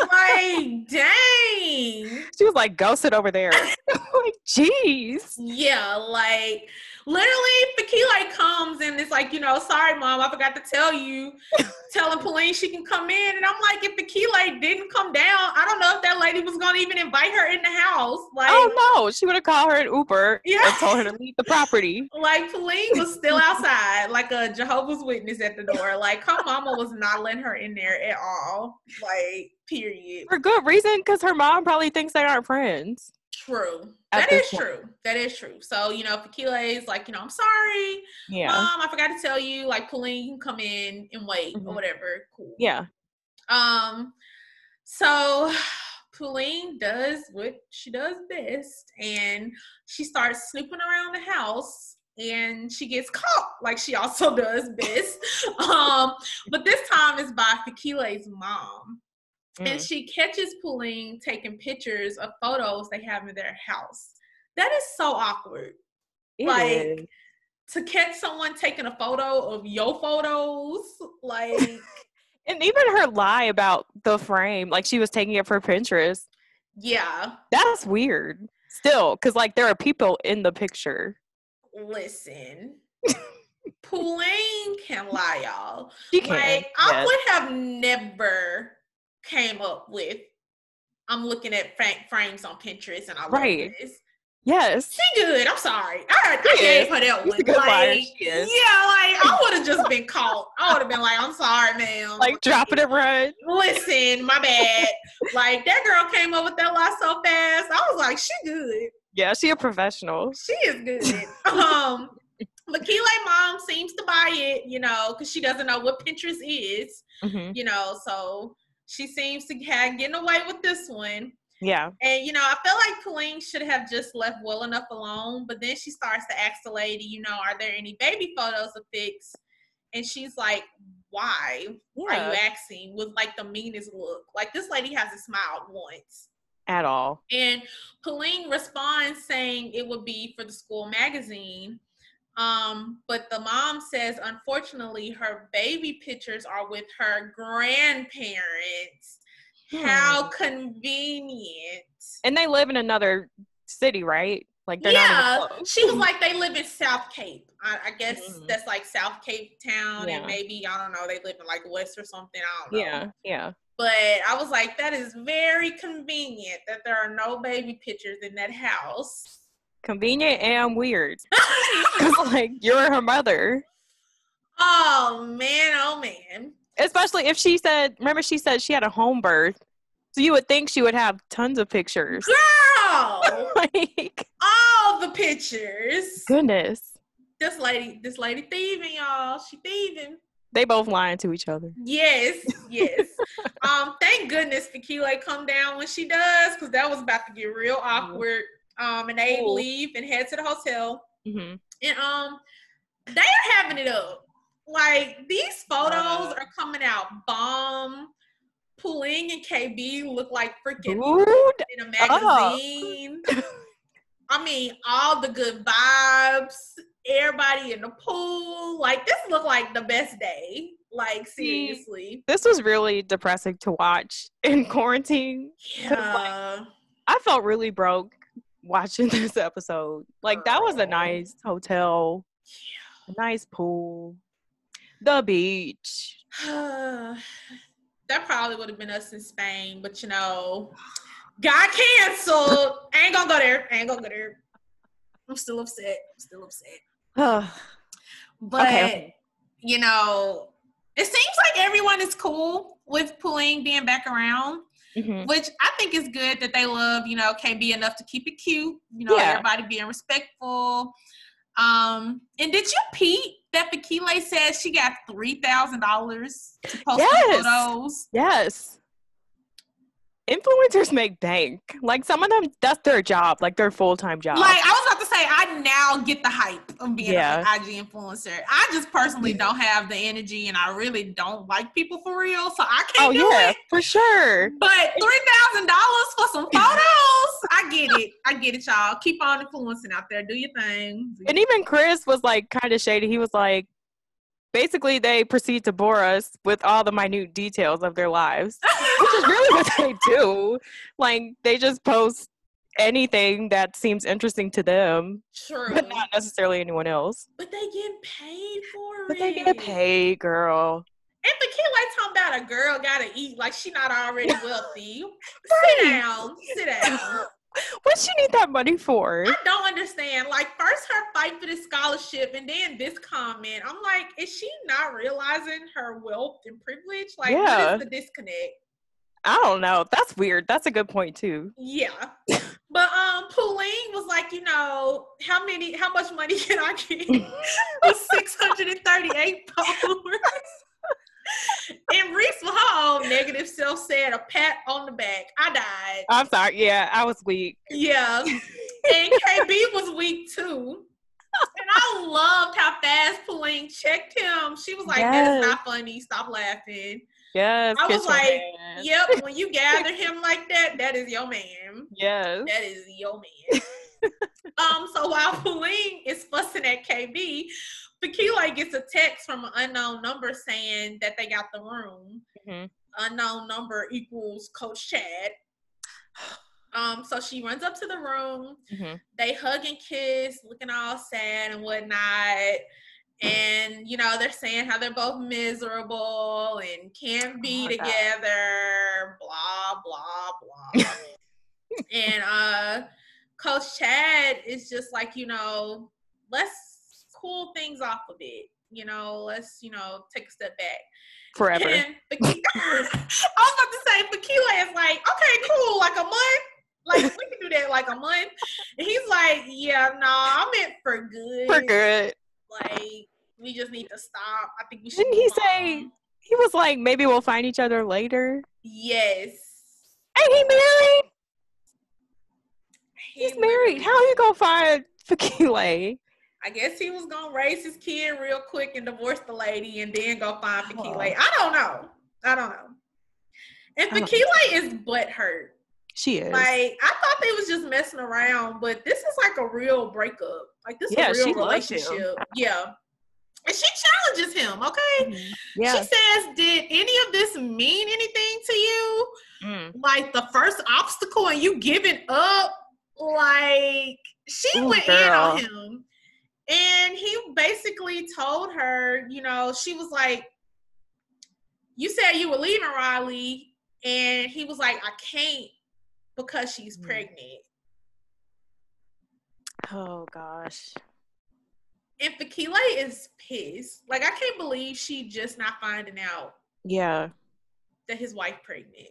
Like, dang. She was like, "Go sit over there." [laughs] like, jeez. Yeah, like literally, Fikile comes and it's like, you know, sorry, mom, I forgot to tell you. [laughs] Telling Pauline she can come in, and I'm like, if Fikile didn't come down, I don't know if that lady was gonna even invite her in the house. Like, Oh no, she would have called her an Uber Yeah. and told her to leave the property. [laughs] like Pauline was still outside, like a Jehovah's Witness at the door. Like her mama was not letting her in there at all. Like, period. For good reason, because her mom probably thinks they aren't friends. True. At That point. true. That is true. So, you know, if Fikile is like, you know, I'm sorry. Yeah. Mom, I forgot to tell you, like Pauline you can come in and wait Mhm. or whatever. Cool. Yeah. Um, so [sighs] Pauline does what she does best, and she starts snooping around the house. And she gets caught, like she also [laughs] does best. [laughs] um, but this time it's by Fikile's mom and Mm. she catches Pauline taking pictures of photos they have in their house. That is so awkward. It like, is. To catch someone taking a photo of your photos, like, [laughs] and even her lie about the frame, like she was taking it for Pinterest. yeah, That's weird. Still, because like there are people in the picture. listen. [laughs] Pauline can lie, y'all. She can. Like, I yes. would have never came up with. I'm looking at fra- frames on Pinterest and I love Right. this. Yes. She good. I'm sorry. I, I gave her that She's one. a good liar. Like, She is. yeah, like I [laughs] would have just been caught. I would have been like, I'm sorry, ma'am. Like drop it and run. listen, my bad. like that girl came up with that lie so fast. I was like, she good. Yeah, she a professional. She is good. um, Fikile mom seems to buy it, you know, because she doesn't know what Pinterest is, hmm you know, so she seems to have getting away with this one. Yeah. And you know, I feel like Pauline should have just left well enough alone. But then she starts to ask the lady, you know, are there any baby photos to fix? And she's like, why are you asking? With like the meanest look. Like this lady hasn't smiled once. At all. And Pauline responds saying it would be for the school magazine. Um, but the mom says, unfortunately, her baby pictures are with her grandparents. How Hmm. convenient. And they live in another city, right? Like they're yeah, not close. she was like they live in South Cape. I, I guess Mhm. that's like South Cape town, Yeah. and maybe I don't know. They live in like West or something. I don't know. Yeah, yeah. But I was like, that is very convenient that there are no baby pictures in that house. Convenient and weird. [laughs] like you're her mother. oh man, oh man. Especially if she said remember she said she had a home birth. So you would think she would have tons of pictures. Girl, [laughs] like all the pictures. goodness. This lady, this lady thieving, y'all. She thieving. They both lying to each other. Yes, [laughs] yes. um, thank goodness Fikile come down when she does, because that was about to get real awkward. Um, and they Ooh. leave and head to the hotel. hmm And um, they are having it up. Like these photos are coming out bomb. Puleng and KB look like freaking Dude. in a magazine. [laughs] I mean, all the good vibes, everybody in the pool. Like this looked like the best day. Like seriously. This was really depressing to watch in quarantine. Yeah. I felt really broke watching [laughs] this episode. Like that was a oh. nice hotel, a nice pool, the beach. [sighs] that probably would have been us in Spain, but you know, got canceled. I [laughs] ain't gonna go there. I ain't gonna go there. I'm still upset. I'm still upset. [sighs] But Okay. you know, it seems like everyone is cool with Puleng being back around, Mhm. which I think is good that they love, you know, can't be enough to keep it cute, you know, Yeah. everybody being respectful. Um, and did you peep that Fikile said she got three thousand dollars to post Yes. photos? Yes. Influencers make bank. Like some of them, that's their job, like their full time job. Like I was about to say, I now get the hype of being Yeah. an IG influencer. I just personally don't have the energy, and I really don't like people for real, so I can't oh do yeah, it. for sure. But three thousand dollars for some [laughs] photos, I get it. I get it, y'all. Keep on influencing out there. Do your thing. Do And even Chris was like kind of shady. He was like, basically, they proceed to bore us with all the minute details of their lives, [laughs] which is really what they do. Like they just post anything that seems interesting to them, True. but not necessarily anyone else. But they get paid for But it. But they get paid, girl. And the kid like talking about a girl gotta eat like she not already [laughs] wealthy. Sit down. Sit down. [laughs] What she need that money for? I don't understand. Like first her fight for the scholarship and then this comment. I'm like, is she not realizing her wealth and privilege? Like Yeah. what is the disconnect? I don't know. That's weird. That's a good point too. Yeah. [laughs] But um Pauline was like, you know, how many how much money [laughs] can I get [laughs] with 638 followers? and Reese with her own negative self said a pat on the back. I died. I'm sorry. Yeah, I was weak. Yeah. And KB was weak too. And I loved how fast Pauline checked him. She was like, that is not funny. Stop laughing. Yes. I was like, man. Yep, when you [laughs] gather him like that, that is your man. Yes. That is your man. [laughs] um, so while [laughs] Pauline is fussing at KB, Fikile gets a text from an unknown number saying that they got the room. Mhm. Unknown number equals Coach Chad. [sighs] Um, so she runs up to the room. Mhm. They hug and kiss, looking all sad and whatnot. And you know, they're saying how they're both miserable and can't be Oh my God. together, blah, blah, blah. [laughs] and uh Coach Chad is just like, you know, let's cool things off a bit. You know, let's, you know, take a step back. Forever. And [laughs] I was about to say, Fikile is like, okay, cool, like a month. Like we can do that like a month. And he's like, yeah, no, I meant for good. For good. Like we just need to stop. I think we should. Didn't he say- He was like, maybe we'll find each other later. Yes. Ain't he married? He He's married. How you gonna find Fikile? I guess he was gonna raise his kid real quick and divorce the lady and then go find Oh. Fikile. I don't know. I don't know. And Fikile is butt hurt. She is. Like I thought they was just messing around, but this is like a real breakup. Like this Yeah, is a she real relationship. Yeah. And she challenges him, okay? Mhm. yeah. She says, Did any of this mean anything to you? Mm. Like the first obstacle and you giving up? Like she Ooh, went in on him. And he basically told her, you know, she was like, You said you were leaving Riley. And he was like, I can't because she's Mm. pregnant. Oh gosh. And Fikile is pissed. Like, I can't believe she just not finding out Yeah. that his wife pregnant.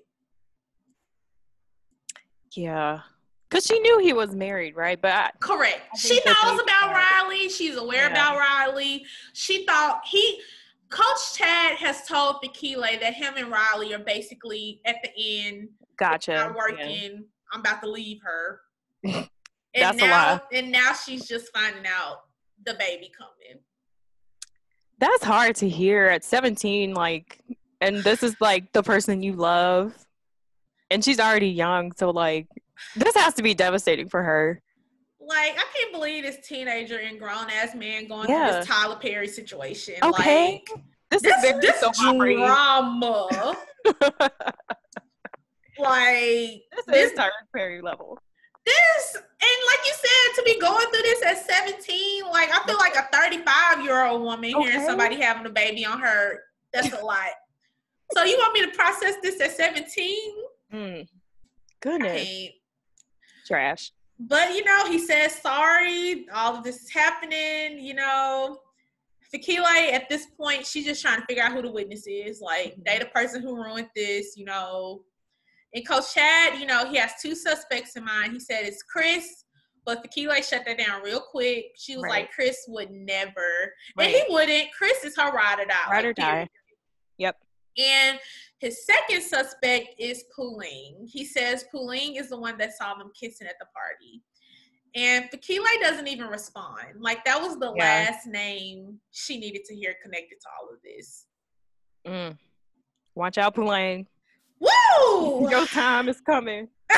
Yeah. Cause she knew he was married, right? But I, Correct. I She knows about. Riley. She's aware Yeah. about Riley. She thought he, Coach Chad has told Fikile that him and Riley are basically at the end. gotcha. Not Yeah. working. I'm about to leave her. [laughs] and That's a now, lie. And now she's just finding out the baby coming. That's hard to hear at 17, like, and this is like the person you love. And she's already young, so like this has to be devastating for her. like I can't believe this teenager and grown ass man going Yeah. through this Tyler Perry situation. Okay. Like This, [laughs] this is this opera-y. drama. like This this is Tyler Perry level. This and like you said to be going through this at 17 like i feel like a 35 year old woman hearing somebody having a baby on her that's a lot. So you want me to process this at 17 Mm. Goodness. Trash. but you know he says sorry all of this is happening you know. Fikile at this point she's just trying to figure out who the witness is. Like they the person who ruined this you know and coach chad you know he has two suspects in mind he said it's chris but Fikile shut that down real quick she was Right. like chris would never Right. and he wouldn't chris is her ride or die Ride or die. Yep. And his second suspect is Puleng. He says Puleng is the one that saw them kissing at the party. And Fikile doesn't even respond. Like that was the Yeah. last name she needed to hear connected to all of this. Mm. Watch out, Puleng. Woo! Your time is coming. [laughs]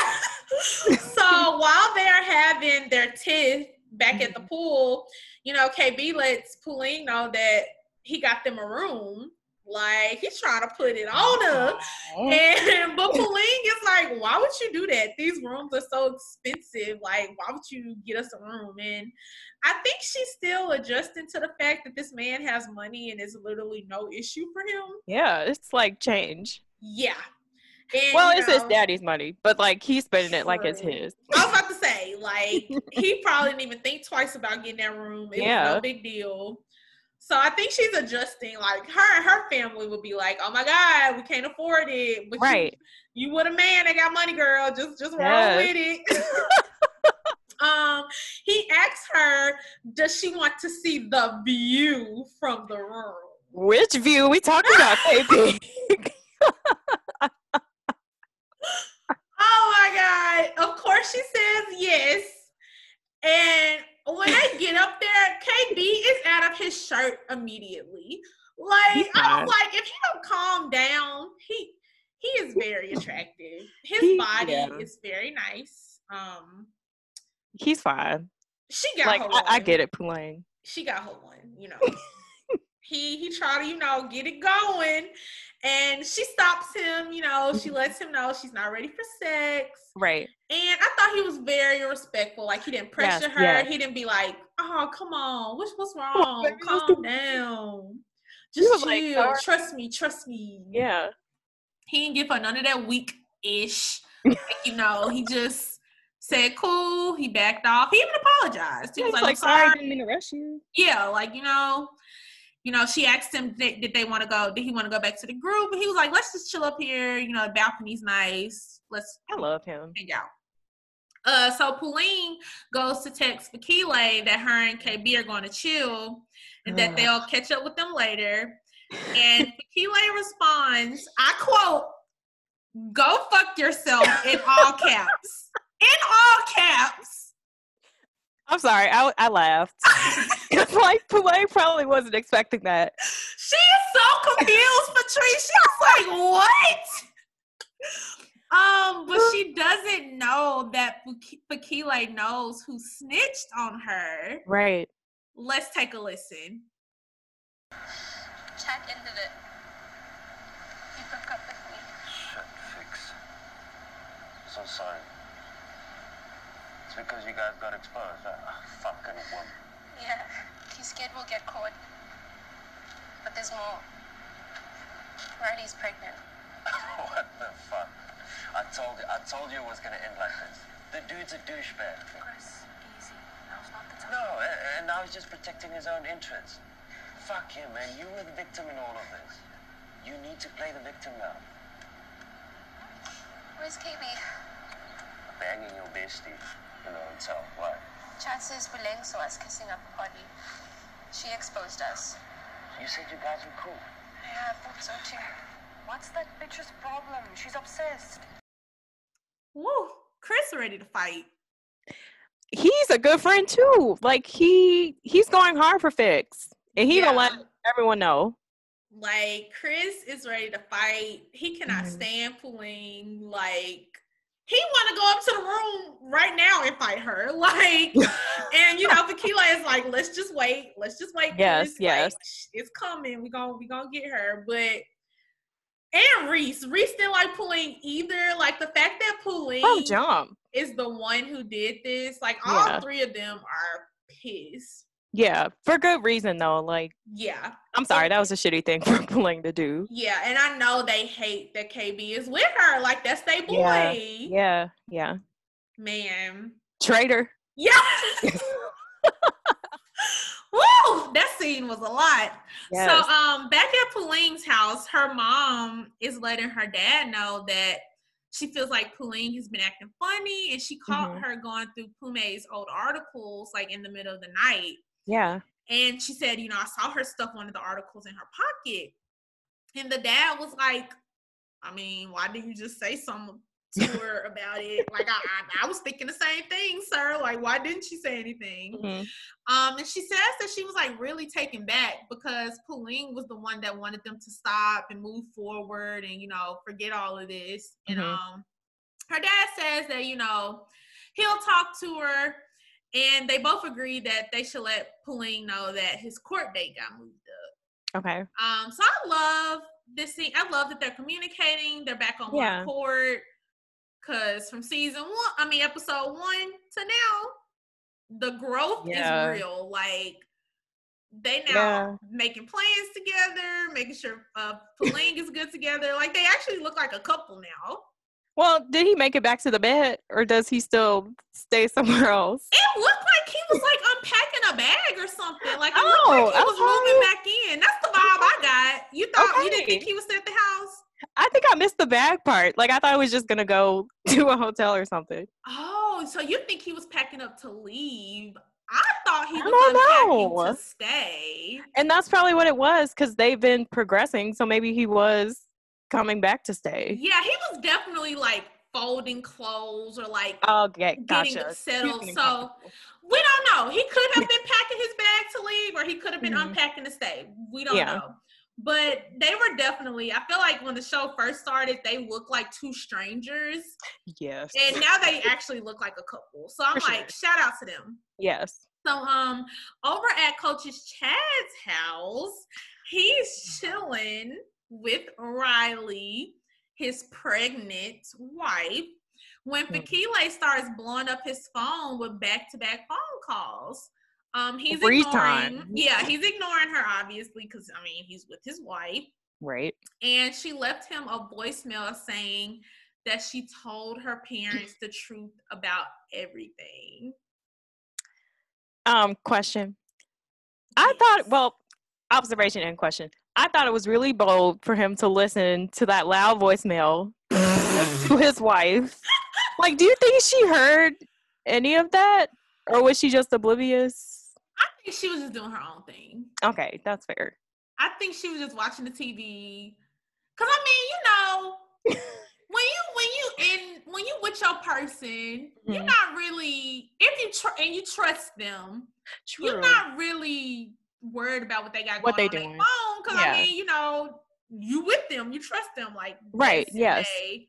so while they're having their tiff back at the mm-hmm. pool, you know, KB lets Puleng know that he got them a room. Like he's trying to put it on her. And but Pauline is like, why would you do that? These rooms are so expensive. Like, why would you get us a room? And I think she's still adjusting to the fact that this man has money and is literally no issue for him. Yeah, it's like change. Yeah. And, Well, you it's his daddy's money, but like he's spending it like it's his. I was about to say, like, [laughs] he probably didn't even think twice about getting that room. It was Yeah. no big deal. So I think she's adjusting. Like her and her family would be like, "Oh my God, we can't afford it." But you- Right. you with a man that got money, girl. Just just roll Yes. with it. [laughs] [laughs] um, he asks her, does she want to see the view from the room? Which view we talking about, baby? Oh my god. Of course she says yes. And when I get up there, KB is out of his shirt immediately. Like I fine. was like, if he don't calm down, he he is very attractive. His body yeah. is very nice. Um he's fine. she got Like I, I get it, Puleng. she got her one, you know. [laughs] he he tried to, you know, get it going. And she stops him, you know, she lets him know she's not ready for sex. Right. And I thought he was very respectful. Like he didn't pressure Yes, her. yes. He didn't be like, "Oh, come on, what's what's on, wrong? let's Calm down, just chill. like, trust me, trust me." Yeah. He didn't give her none of that weak ish. [laughs] like, you know, he just said, "Cool." He backed off. He even apologized. He He's was like, like, sorry, "I'm I sorry." didn't mean to rush you. yeah, like you know, you know, she asked him did, did they want to go, did he want to go back to the group? And he was like, let's just chill up here. You know, the balcony's nice. Let's I love him. hang out. Uh, so Pauline goes to text Fikile that her and KB are going to chill and that they'll catch up with them later. And [laughs] Fikile responds, I quote, go fuck yourself in all caps. In all caps. I'm sorry, I, I laughed. It's [laughs] [laughs] like Puleng probably wasn't expecting that. She is so confused, [laughs] Patrice. She was like, what? Um, but she doesn't know that Fak- Fikile knows who snitched on her. Right. Let's take a listen. Chad ended it. He broke up with me. Shit, Fiks. So sorry. It's because you guys got exposed. Ah, fucking woman. Yeah, he's scared we'll get caught. But there's more. Riley's pregnant. [laughs] what the fuck? I told you, I told you it was gonna end like this. The dude's a douchebag. Chris, easy. Now's not the time. No, and, and now he's just protecting his own interests. Fuck him, man. You were the victim in all of this. You need to play the victim now. Where's KB? Banging your bestie in the hotel. Why? Chad says Puleng saw us kissing up party. She exposed us. You said you guys were cool. Yeah, I thought so too. What's that bitch's problem? She's obsessed. Woo, Chris ready to fight. He's a good friend too. Like he he's going hard for Fiks. And he gonna let everyone know. Like Chris is ready to fight. He cannot Mhm. stand Puleng. Like he want to go up to the room right now and fight her. [laughs] Like, [laughs] and you know, Fikile is like, let's just wait. Let's just wait. Yes, yes. it's coming. We gonna we gonna get her. But and Reese, Reese didn't like Puleng either. Like the fact that Puleng Oh, jump. is the one who did this. Like all Yeah. three of them are pissed. Yeah, for good reason though. Like, Yeah. I'm sorry, that was a shitty thing [laughs] for Puleng to do. Yeah, and I know they hate that KB is with her. Like that's their boy. Yeah. Yeah, yeah. Man. Traitor. Yeah. [laughs] Woo! That scene was a lot. Yes. So um back at Pauline's house, her mom is letting her dad know that she feels like Pauline has been acting funny and she caught Mhm. her going through Phumi's old articles like in the middle of the night. Yeah. And she said, you know, I saw her stuff one of the articles in her pocket. And the dad was like, I mean, why didn't you just say something to [laughs] her about it? Like, I, I, I was thinking the same thing, sir. Like, why didn't she say anything? Mhm. Um, and she says that she was like really taken back because Pauline was the one that wanted them to stop and move forward and, you know, forget all of this. And Mhm. um, her dad says that, you know, he'll talk to her and they both agree that they should let Pauline know that his court date got moved up. Okay. Um, so I love this scene. I love that they're communicating. They're back on Yeah. one court. Cause from season one, I mean episode one to now, the growth Yeah. is real. Like they now Yeah. making plans together, making sure uh Pauline is good together. Like they actually look like a couple now. Well, did he make it back to the bed or does he still stay somewhere else? It looked like he was like unpacking a bag or something. Like Oh, like he was moving okay. back in. That's the vibe I got. You thought you didn't think he was at the house? I think I missed the bag part. Like I thought I was just gonna go [laughs] to a hotel or something. Oh, so you think he was packing up to leave? I thought he was unpacking to stay. And that's probably what it was because they've been progressing. So maybe he was coming back to stay. Yeah, he was definitely like folding clothes or like Okay, getting gotcha. He's settled. So we don't know. He could have [laughs] been packing his bag to leave, or he could have been Mhm. unpacking to stay. We don't Yeah. know. But they were definitely. I feel like when the show first started, they looked like two strangers, yes, and now they actually look like a couple. So I'm For sure. like, shout out to them. yes. So um over at Coach's Chad's house, he's chilling with Riley, his pregnant wife, when Hmm. Fikile starts blowing up his phone with back-to-back phone calls. Um he's Free ignoring time. yeah, he's ignoring her obviously because I mean he's with his wife. Right. And she left him a voicemail saying that she told her parents the truth about everything. Um, question. I thought, well, observation and question. I thought it was really bold for him to listen to that loud voicemail [laughs] to his wife. Like, do you think she heard any of that? Or was she just oblivious? I think she was just doing her own thing. Okay, that's fair. I think she was just watching the TV. Cause I mean, you know, [laughs] when you when you in when you with your person, you're Mhm. not really if you tr- and you trust them, you're not really worried about what they got What they on their doing. phone. Cause Yeah. I mean, you know, you with them, you trust them, like Right, yes. say.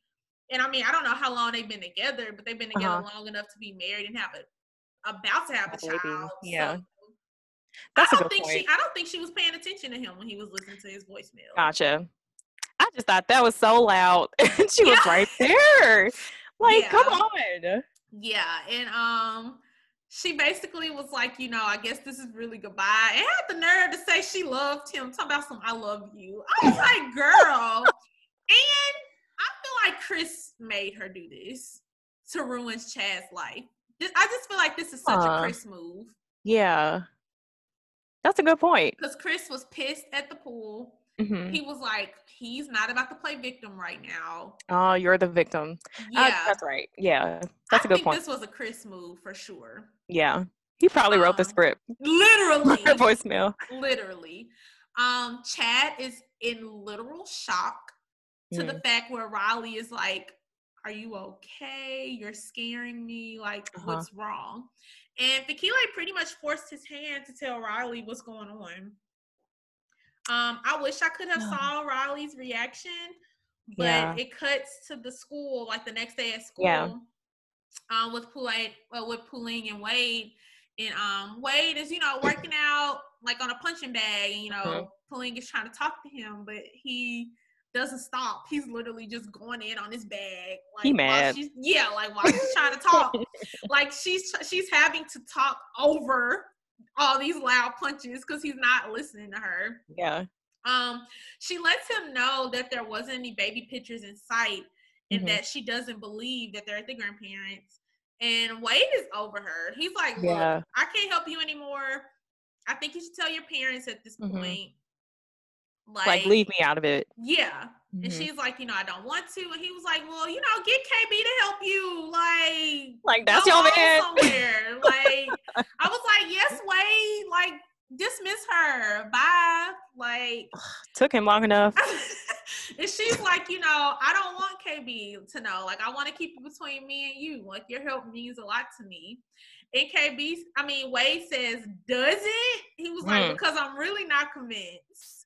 And I mean, I don't know how long they've been together, but they've been together Uh-huh. long enough to be married and have a about to have a child. yeah. So That's I don't think point. she I don't think she was paying attention to him when he was listening to his voicemail. Gotcha. I just thought that was so loud. [laughs] and she was right there. [laughs] Like, come on. Yeah, and um, she basically was like, you know, I guess this is really goodbye. And had the nerve to say she loved him. Talk about some, I love you. I was like, girl. and I feel like Chris made her do this to ruin Chad's life. I just feel like this is such a Chris move Yeah. That's a good point. because Chris was pissed at the pool. hmm He was like, he's not about to play victim right now. Oh, you're the victim. Uh, Yeah, that's right. Yeah. That's I a good think point. this was a Chris move for sure. Yeah. He probably wrote the Um, script. Literally. [laughs] Voicemail. literally. Um, Chad is in literal shock to the fact where Riley is like, Are you okay? You're scaring me. Like, Uh-huh. what's wrong? And Fikile pretty much forced his hand to tell Riley what's going on. Um, I wish I could have saw Riley's reaction, But Yeah. it cuts to the school, like the next day at school, Yeah. um, with Poulet, uh, with Puleng and Wade. And um, Wade is, you know, working out like on a punching bag, and you know, Mhm. Puleng is trying to talk to him, but he doesn't stop. He's literally just going in on his bag. Like, He while mad. she's- yeah, like while she's trying to talk, [laughs] like she's she's having to talk over all these loud punches because he's not listening to her. Yeah. Um, she lets him know that there wasn't any baby pictures in sight and Mhm. that she doesn't believe that they're at the grandparents. And Wade is over her. He's like, Look, Yeah. I can't help you anymore. I think you should tell your parents at this Mhm. point. Like, leave me out of it. Yeah. And Mhm. she's like, you know, I don't want to. And he was like, well, you know, get KB to help you. Like, Like, that's go your on man. [laughs] somewhere. like, I was like, yes, Wade. Like, dismiss her. Bye. Like, Took him long enough. [laughs] and she's like, you know, I don't want KB to know. Like, I want to keep it between me and you. Like, your help means a lot to me. And KB, I mean, Wade says, does it? He was like, Mm. because I'm really not convinced.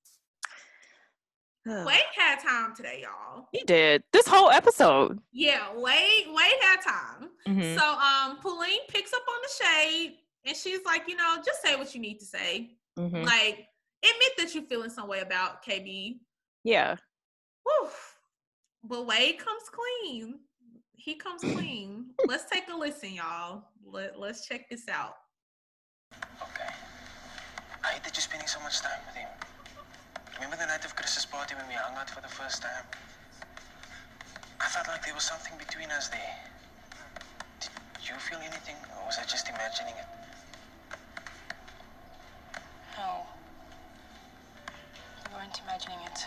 Wade had time today, y'all. He did. This whole episode. Yeah, Wade, Wade had time. Mhm. So, um, Pauline picks up on the shade, and she's like, you know, just say what you need to say. Mhm. Like, admit that you're feeling some way about KB. Yeah. Woo. But Wade comes clean. He comes [clears throat] clean. Let's take a listen, y'all. Let, let's check this out. Okay. I hate that you're spending so much time with him. Remember the night of Chris's party when we hung out for the first time? I felt like there was something between us there. Did you feel anything, or was I just imagining it? No. You weren't imagining it.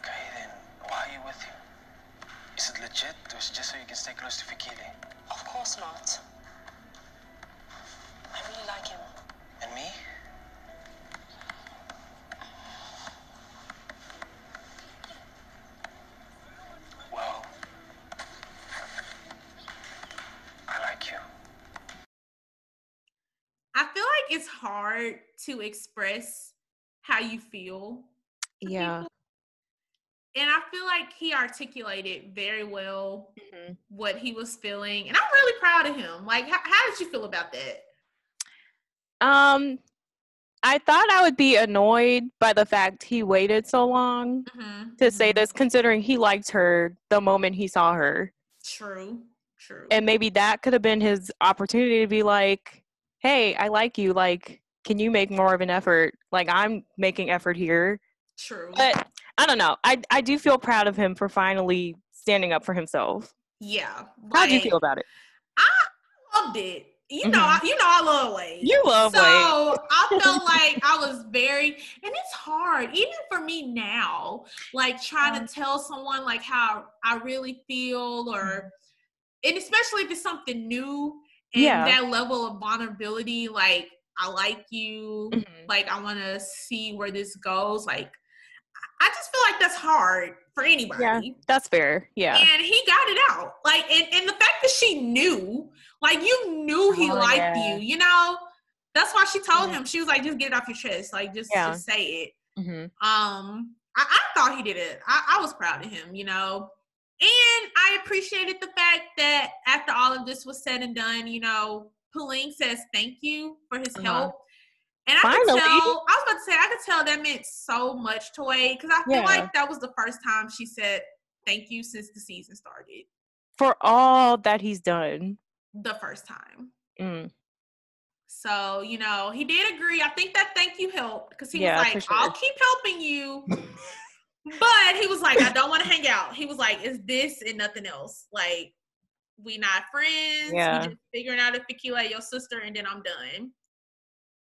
Okay, then why are you with him? Is it legit, or is it just so you can stay close to Fikile? Of course not. Hard to express how you feel. Yeah. people. And I feel like he articulated very well Mhm. what he was feeling. And I'm really proud of him. Like, how, how did you feel about that? Um, I thought I would be annoyed by the fact he waited so long Mhm, to say mhm. this, considering he liked her the moment he saw her. True, true. And maybe that could have been his opportunity to be like, hey, I like you. Like, can you make more of an effort? Like, I'm making effort here. true. But I don't know. I, I do feel proud of him for finally standing up for himself. yeah. How do you feel about it? I loved it. You know, Mhm. I, you know, I love Wade. You love so Wade. I [laughs] felt like I was very, and it's hard, even for me now, like trying Um, to tell someone like how I really feel, Mm-hmm. or, and especially if it's something new and Yeah. that level of vulnerability, like I like you, Mhm. like I want to see where this goes. Like, I just feel like that's hard for anybody. Yeah. That's fair. Yeah. And he got it out. Like, and, and the fact that she knew, like, you knew he Oh, liked yeah. you, you know? That's why she told Yeah. him. She was like, just get it off your chest. Like, just, Yeah. just say it. hmm Um, I, I thought he did it. I, I was proud of him, you know? And I appreciated the fact that after all of this was said and done, you know, Pauline says thank you for his Uh-huh. help. And I could tell, I was about to say, I could tell that meant so much to Wade because I feel Yeah. like that was the first time she said thank you since the season started. For all that he's done. The first time. Mm. So, you know, he did agree. I think that thank you helped because he Yeah, was like, sure. I'll keep helping you. [laughs] but he was like, I don't want to hang out. He was like, it's this and nothing else. Like, we not friends. Yeah. We just figuring out if Fikile your sister and then I'm done.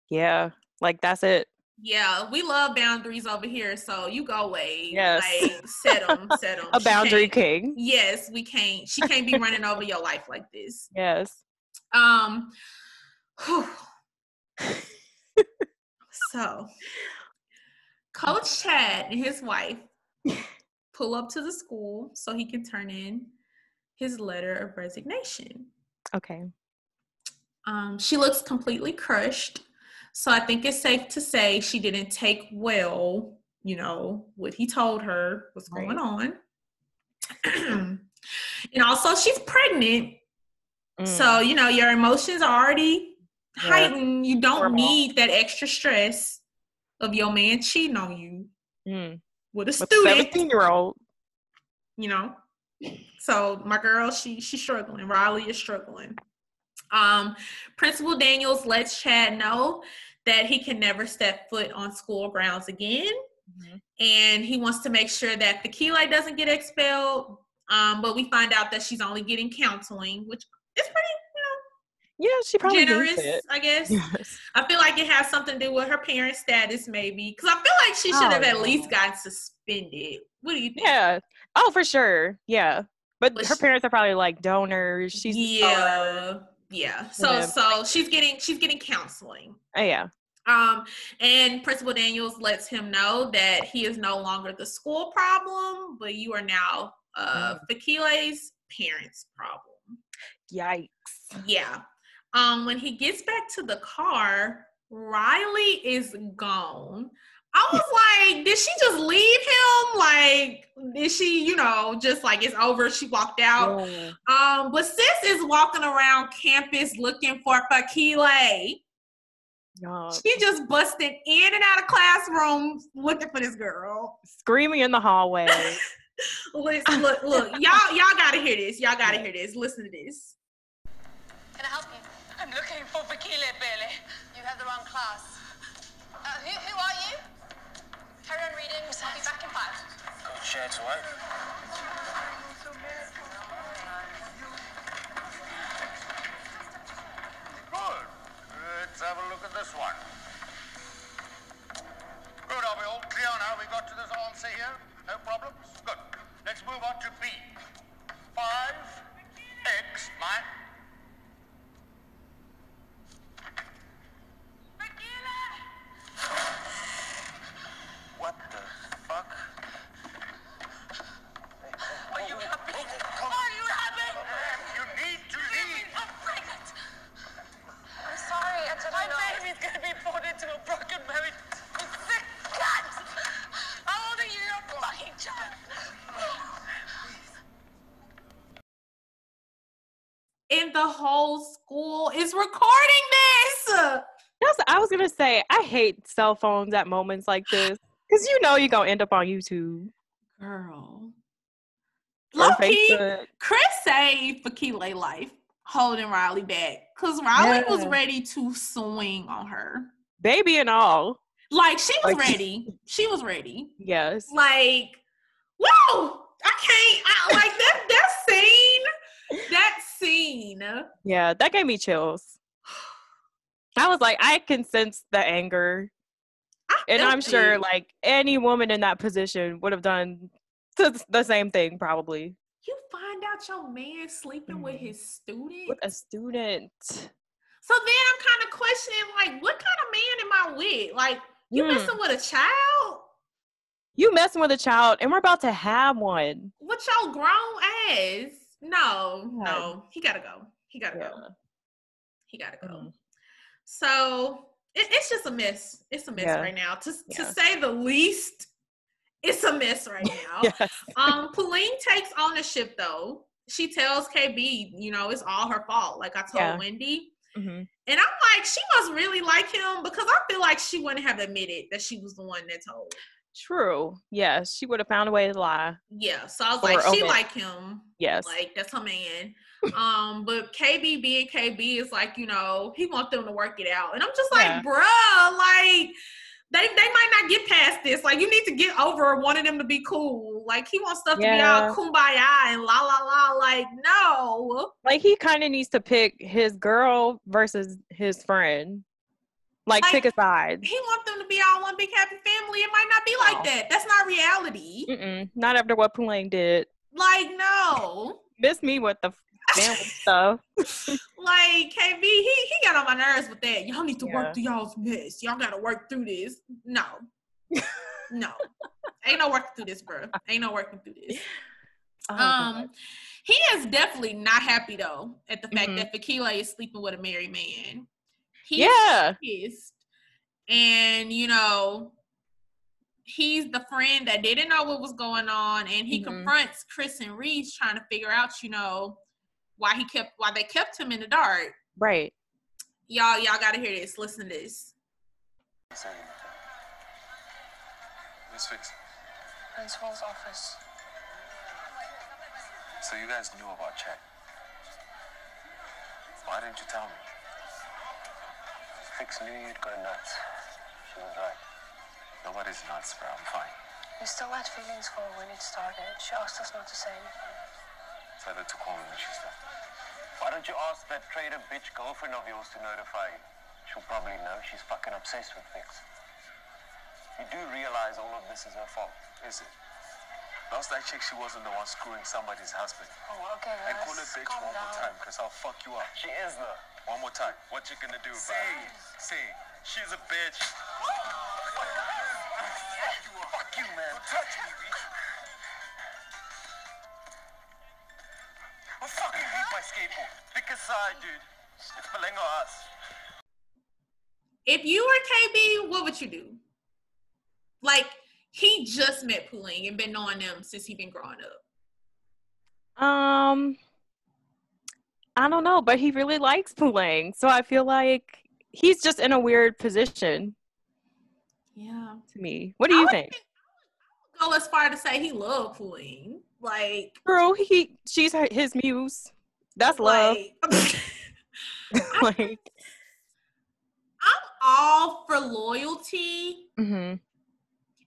Yeah. Like, that's it. Yeah, we love boundaries over here. So you go away. Yes. Like, set them, [laughs] set them. A boundary king. Yes, we can't. She can't be running over your life like this. Yes. Um. [laughs] so, Coach Chad and his wife pull up to the school so he can turn in his letter of resignation. Okay. Um, she looks completely crushed. So I think it's safe to say she didn't take well, you know, what he told her was going Right. on. [clears throat] and also she's pregnant. Mm. So, you know, your emotions are already Yeah. heightened. You don't Horrible. need that extra stress of your man cheating on you Mm. with a student. 17 year old. you know. So my girl, she she's struggling. Riley is struggling. Um, Principal Daniels lets Chad know that he can never step foot on school grounds again, Mhm. and he wants to make sure that the Fikile doesn't get expelled. Um, but we find out that she's only getting counseling, which is pretty Yeah, she probably generous. I guess. Yes. I feel like it has something to do with her parent status, maybe, because I feel like she should Oh, have at yeah. least gotten suspended. What do you think? Yeah. Oh, for sure. Yeah. But But her she- parents are probably like donors. She's yeah yeah so Yeah. so she's getting she's getting counseling Oh, yeah. um and principal daniels lets him know that he is no longer the school problem but you are now uh Mm. Fikile's parents problem Yikes. yeah um when he gets back to the car riley is gone I was [laughs] like, did she just leave him? Like, did she, you know, just like it's over? She walked out. Yeah. Um, but sis is walking around campus looking for Fikile. No. She just busted in and out of classrooms looking for this girl. Screaming in the hallway. [laughs] Look, look, look, y'all, y'all gotta hear this. Y'all gotta hear this. Listen to this. Can I help you? I'm looking for Fikile Bhele. You have the wrong class. Uh, who, who are you? Carry on reading. I'll be back in five. Coach Chad's wife. Good. Let's have a look at this one. Good, are we all clear now? We got to this answer here? No problems? Good. Let's move on to B. Five, X, my... What the fuck? Are you happy? Come. Are you happy? You need to leave. I'm pregnant. I'm sorry, I didn't My know. baby's gonna be born into a broken marriage. You sick cunt! How old are you, you fucking child? And the whole school is recording this. That's I was gonna say I hate cell phones at moments like [sighs] this because you know you're gonna end up on YouTube Girl. or Low key, Facebook. Chris saved Fikile life holding Riley back. Cause Riley was ready to swing on her. baby and all. Like she was Like- ready. [laughs] She was ready. Yes. like whoa i can't I, like that scene Yeah, that gave me chills. I was like, I can sense the anger, and I'm sure like any woman in that position would have done th- the same thing probably you find out your man sleeping with Mhm. his student with a student. so then i'm kind of questioning like what kind of man am i with like you Hmm. messing with a child You messing with a child, and we're about to have one. what your grown ass no Yeah. no he gotta go he gotta Yeah. go he gotta go Mm. So it, it's just a mess. It's a mess Yeah. right now. To to say the least, it's a mess right [laughs] now. Yes. Um, Puleng takes ownership though. She tells KB, you know, it's all her fault. Like I told Yeah. Wendy. Mhm. And I'm like, she must really like him because I feel like she wouldn't have admitted that she was the one that told. True. Yes, she would have found a way to lie. Yeah. So I was like, she like him. Yes. Like that's her man. um, but KB being KB is like, you know, he want them to work it out. And I'm just like, Yeah. bruh, like they they might not get past this. Like you need to get over wanting them to be cool. Like he wants stuff to be all kumbaya and la la la. Like, no. like he kind of needs to pick his girl versus his friend. Like, Like- pick a side. He wants them to be all one big happy family. It might not be like No. that. That's not reality. Mm-mm, not after what Puleng did. Like, no. Miss me with the family stuff. [laughs] Like KB, he he got on my nerves with that. Y'all need to Yeah. work through y'all's mess. Y'all gotta work through this. No, [laughs] no, ain't no working through this, bro. Ain't no working through this. Oh, God. um, he is definitely not happy though at the fact Mhm. that Fikile is sleeping with a married man. He's yeah. pissed, and you know, he's the friend that didn't know what was going on, and he Mhm. confronts Chris and Reese trying to figure out, you know, why he kept why they kept him in the dark. Right. Y'all, y'all gotta hear this. Listen to this. Say. Miss Fiks, Principal's office. so you guys knew about Chad. Why didn't you tell me? Fiks knew you'd go nuts. She was right. Nobody's nuts, bro. I'm fine. We still had feelings for her when it started. She asked us not to say anything. Tell her to call me when she's done. Why don't you ask that traitor bitch girlfriend of yours to notify you? She'll probably know she's fucking obsessed with Fiks. You do realize all of this is her fault. Is it? Last I checked, she wasn't the one screwing somebody's husband. Oh, okay, And call her bitch calm one more down. time, because I'll fuck you up. She is though. One more time. What you gonna do about Say, it? say, she's a bitch. Fuck you, man. touch me, bitch. I'll fucking beat my skateboard. Pick a side, dude. It's Puleng or us. If you were KB, what would you do? Like he just met Puleng and been knowing them since he been growing up. Um, I don't know, but he really likes Puleng, so I feel like he's just in a weird position Yeah. to me. What do you think? I would think? Go as far to say he loved Puleng. Like Girl, he she's her, his muse. That's love. like, [laughs] [laughs] like, I'm all for loyalty. Mm-hmm.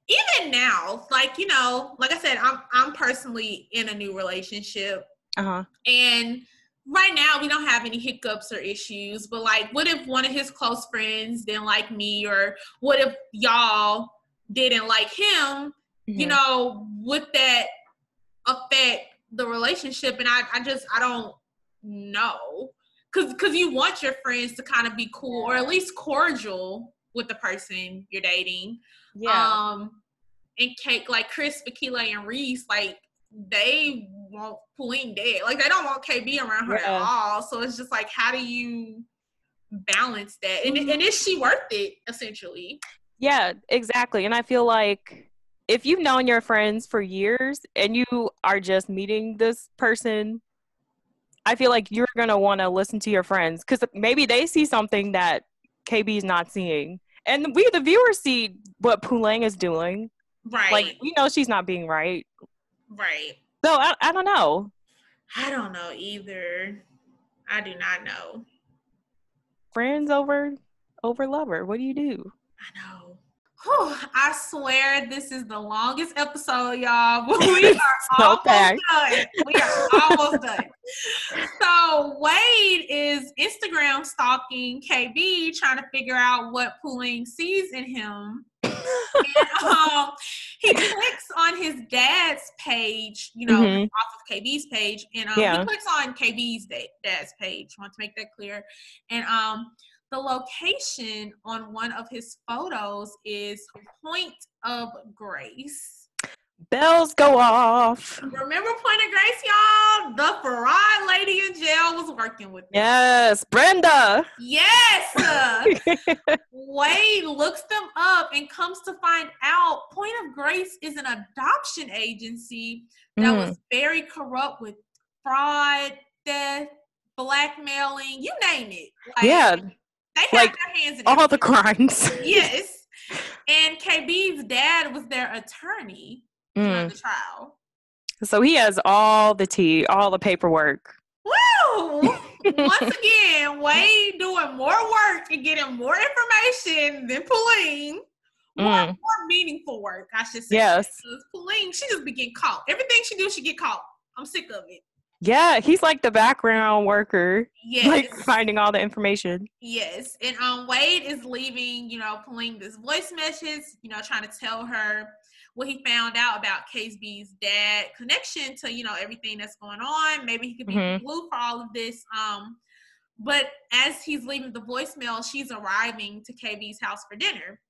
Even now, like you know, like I said, I'm I'm personally in a new relationship, uh-huh. and right now we don't have any hiccups or issues. But like, what if one of his close friends didn't like me, or what if y'all didn't like him? You Mhm. know, would that affect the relationship? And I, I just I don't know, cause cause you want your friends to kind of be cool or at least cordial with the person you're dating. Yeah. Um, and Kate, like Chris, Fikile, and Reese, like they want Puleng dead. Like they don't want KB around her Yeah. at all. So it's just like, how do you balance that? And, and is she worth it? Essentially, Yeah, exactly. And I feel like if you've known your friends for years and you are just meeting this person, I feel like you're going to want to listen to your friends because maybe they see something that KB is not seeing. And we, the viewers, see what Puleng is doing. right? Like, we know she's not being right. Right. So I, I don't know. I don't know either. I do not know. Friends over over lover. What do you do? I know. Whew, I swear this is the longest episode, y'all. We [laughs] are [laughs] almost done. We are almost done. So Wade is Instagram stalking KB, trying to figure out what Puleng sees in him. And, um, he clicks on his dad's page, you know, Mhm. off of KB's page, and um, Yeah. he clicks on KB's da- dad's page. want to make that clear. And um, the location on one of his photos is Point of Grace. Bells go off. Remember Point of Grace, y'all? The fraud lady in jail was working with them. Yes, Brenda. Yes. [laughs] [laughs] Wade looks them up and comes to find out Point of Grace is an adoption agency that Mm. was very corrupt with fraud, theft, blackmailing, you name it. Like, Yeah, they had like, their hands in all the crimes. [laughs] Yes. And KB's dad was their attorney Mm. the trial. So he has all the tea, all the paperwork. Woo! [laughs] Once again, Wade doing more work and getting more information than Puleng. More, Mm. more meaningful work, I should say. Yes. Puleng, she just be getting caught. Everything she do, she get caught. I'm sick of it. Yeah, he's like the background worker, [laughs] Yes. like finding all the information. Yes, and um, Wade is leaving, you know, Puleng this voice message, you know, trying to tell her what he found out about KSB's dad connection to, you know, everything that's going on. Maybe he could be Mhm. blue for all of this. Um, but as he's leaving the voicemail, she's arriving to KB's house for dinner,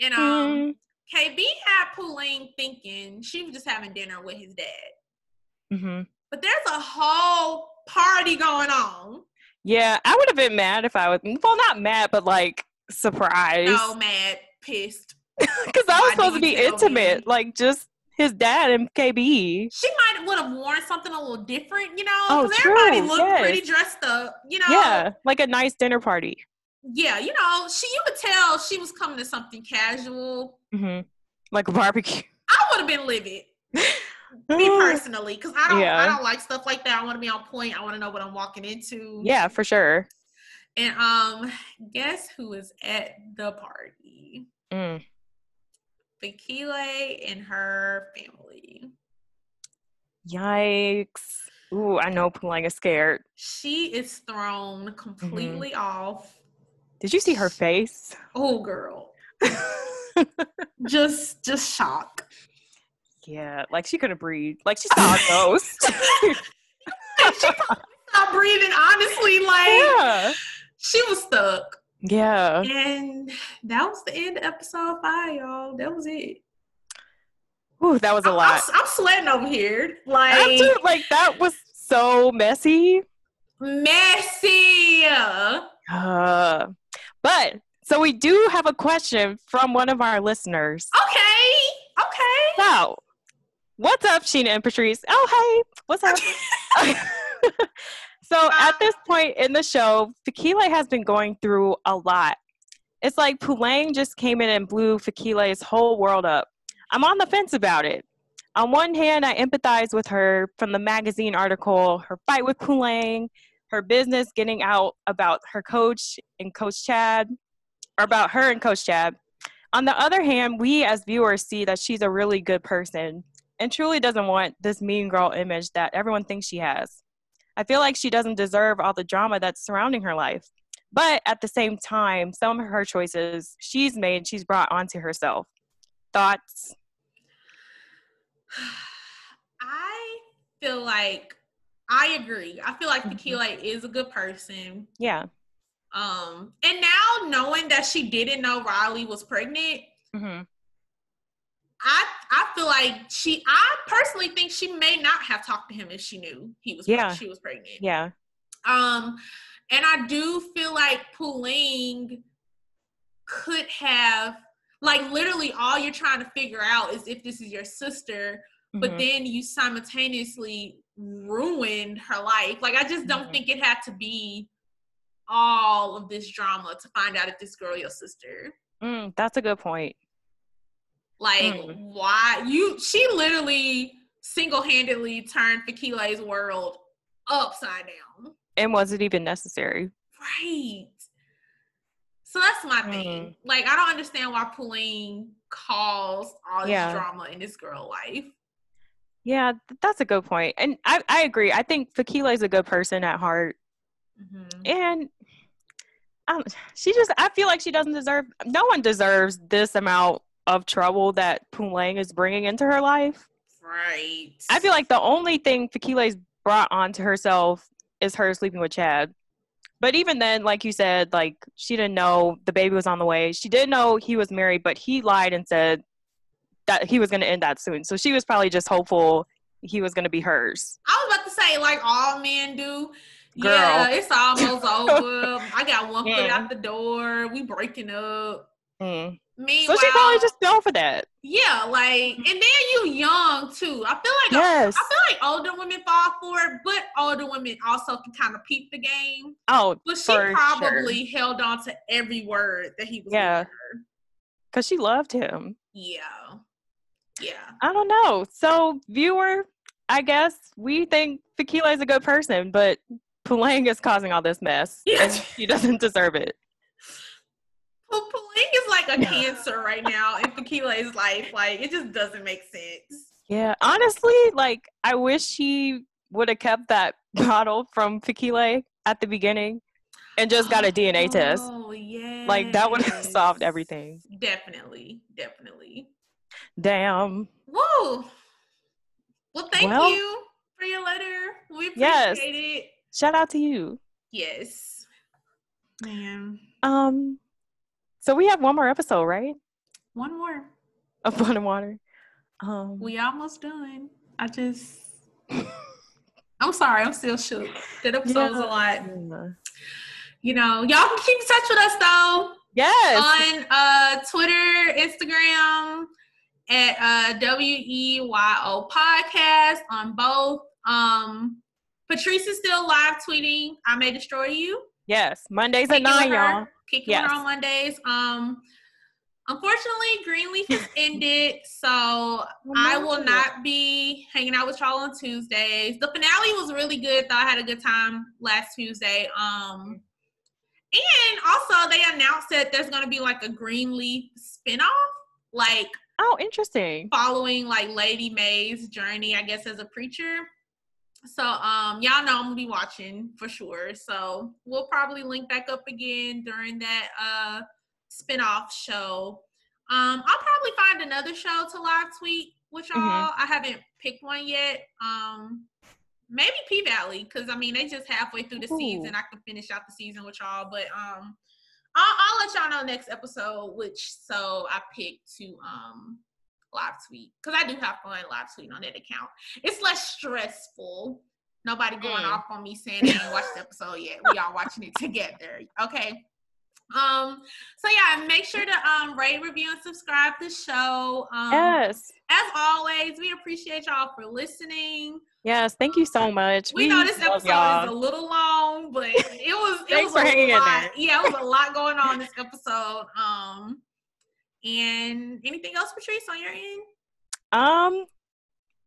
and um, Mm, KB had Puleng thinking she was just having dinner with his dad, Mm-hmm. but there's a whole party going on. Yeah, I would have been mad if I was, well, not mad, but like surprised. No, mad, pissed. [laughs] Because that was supposed to be intimate, me? like just his dad and KB. She might would have worn something a little different, you know, Oh, because everybody true, looked pretty dressed up, you know. Yeah, like a nice dinner party. Yeah, you know, she you could tell she was coming to something casual. hmm Like a barbecue. [laughs] I would have been livid, me [laughs] personally, because I don't I don't like stuff like that. I want to be on point. I want to know what I'm walking into. Yeah, for sure. And um, guess who is at the party? Mm. Fikile and her family. Yikes. Ooh, I know Puleng is scared. She is thrown mm-hmm. completely off. Did you see her face? Oh, girl, [laughs] just just shock. yeah, like she couldn't breathe. Like she saw a ghost. [laughs] she probably stopped breathing. Honestly, like yeah. she was stuck. Yeah. And that was the end of episode five, y'all. That was it. Ooh, that was a I'm, lot. I'm, I'm sweating over here. Like too- like that was so messy. messy. Uh, but so we do have a question from one of our listeners. Okay. Okay. So, what's up, Sheena and Patrice? Oh, hey, what's up? [laughs] [laughs] so, at this point in the show, Fikile has been going through a lot. It's like Puleng just came in and blew Fikile's whole world up. I'm on the fence about it. On one hand, I empathize with her from the magazine article, her fight with Puleng, her business getting out about her coach and Coach Chad, or about her and Coach Chad. On the other hand, we as viewers see that she's a really good person and truly doesn't want this mean girl image that everyone thinks she has. I feel like she doesn't deserve all the drama that's surrounding her life. But at the same time, some of her choices she's made, she's brought onto herself. Thoughts? I feel like I agree. I feel like Mhm. Fikile is a good person. Yeah. Um, and now knowing that she didn't know Riley was pregnant, hmm I I feel like she. I personally think she may not have talked to him if she knew he was. Yeah. she was pregnant. Yeah. Um, and I do feel like Puleng could have, like, literally all you're trying to figure out is if this is your sister, but Mhm. then you simultaneously ruined her life. Like, I just don't Mhm. think it had to be all of this drama to find out if this girl your sister. Mm, that's a good point. Like, Mm. why you? She literally single-handedly turned Fikile's world upside down. And was it even necessary? Right. So that's my thing. Mm. Like, I don't understand why Puleng caused all this Yeah. drama in this girl life. Yeah, th- that's a good point. And I, I agree. I think Fikile is a good person at heart. Mhm. And um, she just, I feel like she doesn't deserve, no one deserves this amount of trouble that Puleng is bringing into her life. Right. I feel like the only thing Fikile's brought onto herself is her sleeping with Chad. But even then, like you said, like she didn't know the baby was on the way. She didn't know he was married, but he lied and said that he was going to end that soon. So she was probably just hopeful he was going to be hers. I was about to say, like all men do. Girl. Yeah, it's almost [laughs] over. I got one foot Yeah. out the door. We breaking up. Mm. Meanwhile, So she probably just fell for that. yeah, like, and then you young too. I feel like Yes. I feel like older women fall for it, but older women also can kind of peep the game. Oh, But she probably held on to every word that he was Yeah. because she loved him. Yeah. Yeah. I don't know. So, viewer, I guess we think Fikile is a good person, but Puleng is causing all this mess. Yeah. [laughs] She doesn't deserve it. Well, Puleng is like a cancer right now in Fikile's life. Like, it just doesn't make sense. Yeah. Honestly, like, I wish she would have kept that [laughs] bottle from Fikile at the beginning and just got a DNA test. Oh, yeah. Like, that would have [laughs] solved everything. Definitely. Definitely. Damn. Whoa. Well, thank Well- you for your letter. We appreciate Yes. it. Shout out to you. Yes. Man. Um, so we have one more episode, right? One more. Of Blood and Water. Um, We almost done. I just I'm sorry, I'm still shook. That episode was a lot. You know, y'all can keep in touch with us though. Yes. on uh, Twitter, Instagram, at uh, W E Y O podcast on both. Um, Patrice is still live tweeting. I may destroy you. Yes. Mondays at nine, y'all. Kicking with Yes. on Mondays. Um, unfortunately, Greenleaf has ended, so I will not be hanging out with y'all on Tuesdays. The finale was really good. Though I had a good time last Tuesday. Um, and also they announced that there's gonna be like a Greenleaf spinoff, like Oh, interesting. following like Lady Mae's journey, I guess, as a preacher. So um y'all know I'm gonna be watching for sure. So we'll probably link back up again during that uh spin-off show. Um I'll probably find another show to live tweet with y'all. Mhm. I haven't picked one yet. Um maybe P Valley, because I mean they just halfway through the Ooh. season. I can finish out the season with y'all. But um I'll, I'll let y'all know next episode which so I picked to um live tweet because I do have fun live tweeting on that account. It's less stressful. Nobody going Mm. off on me saying they ain't watched the episode yet. We all watching it together. Okay. Um. So yeah, make sure to um rate, review, and subscribe to the show. Um, Yes. As always, we appreciate y'all for listening. Yes. Thank you so much. We know this episode y'all. is a little long, but it was it Thanks was for a lot. Yeah, it was a lot going on this episode. Um, and anything else, Patrice, on your end? Um,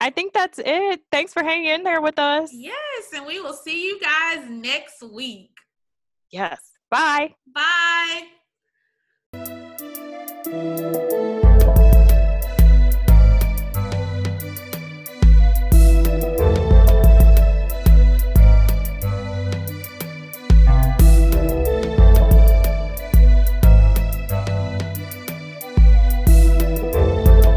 I think that's it. Thanks for hanging in there with us. Yes, and we will see you guys next week. Yes. Bye. Bye.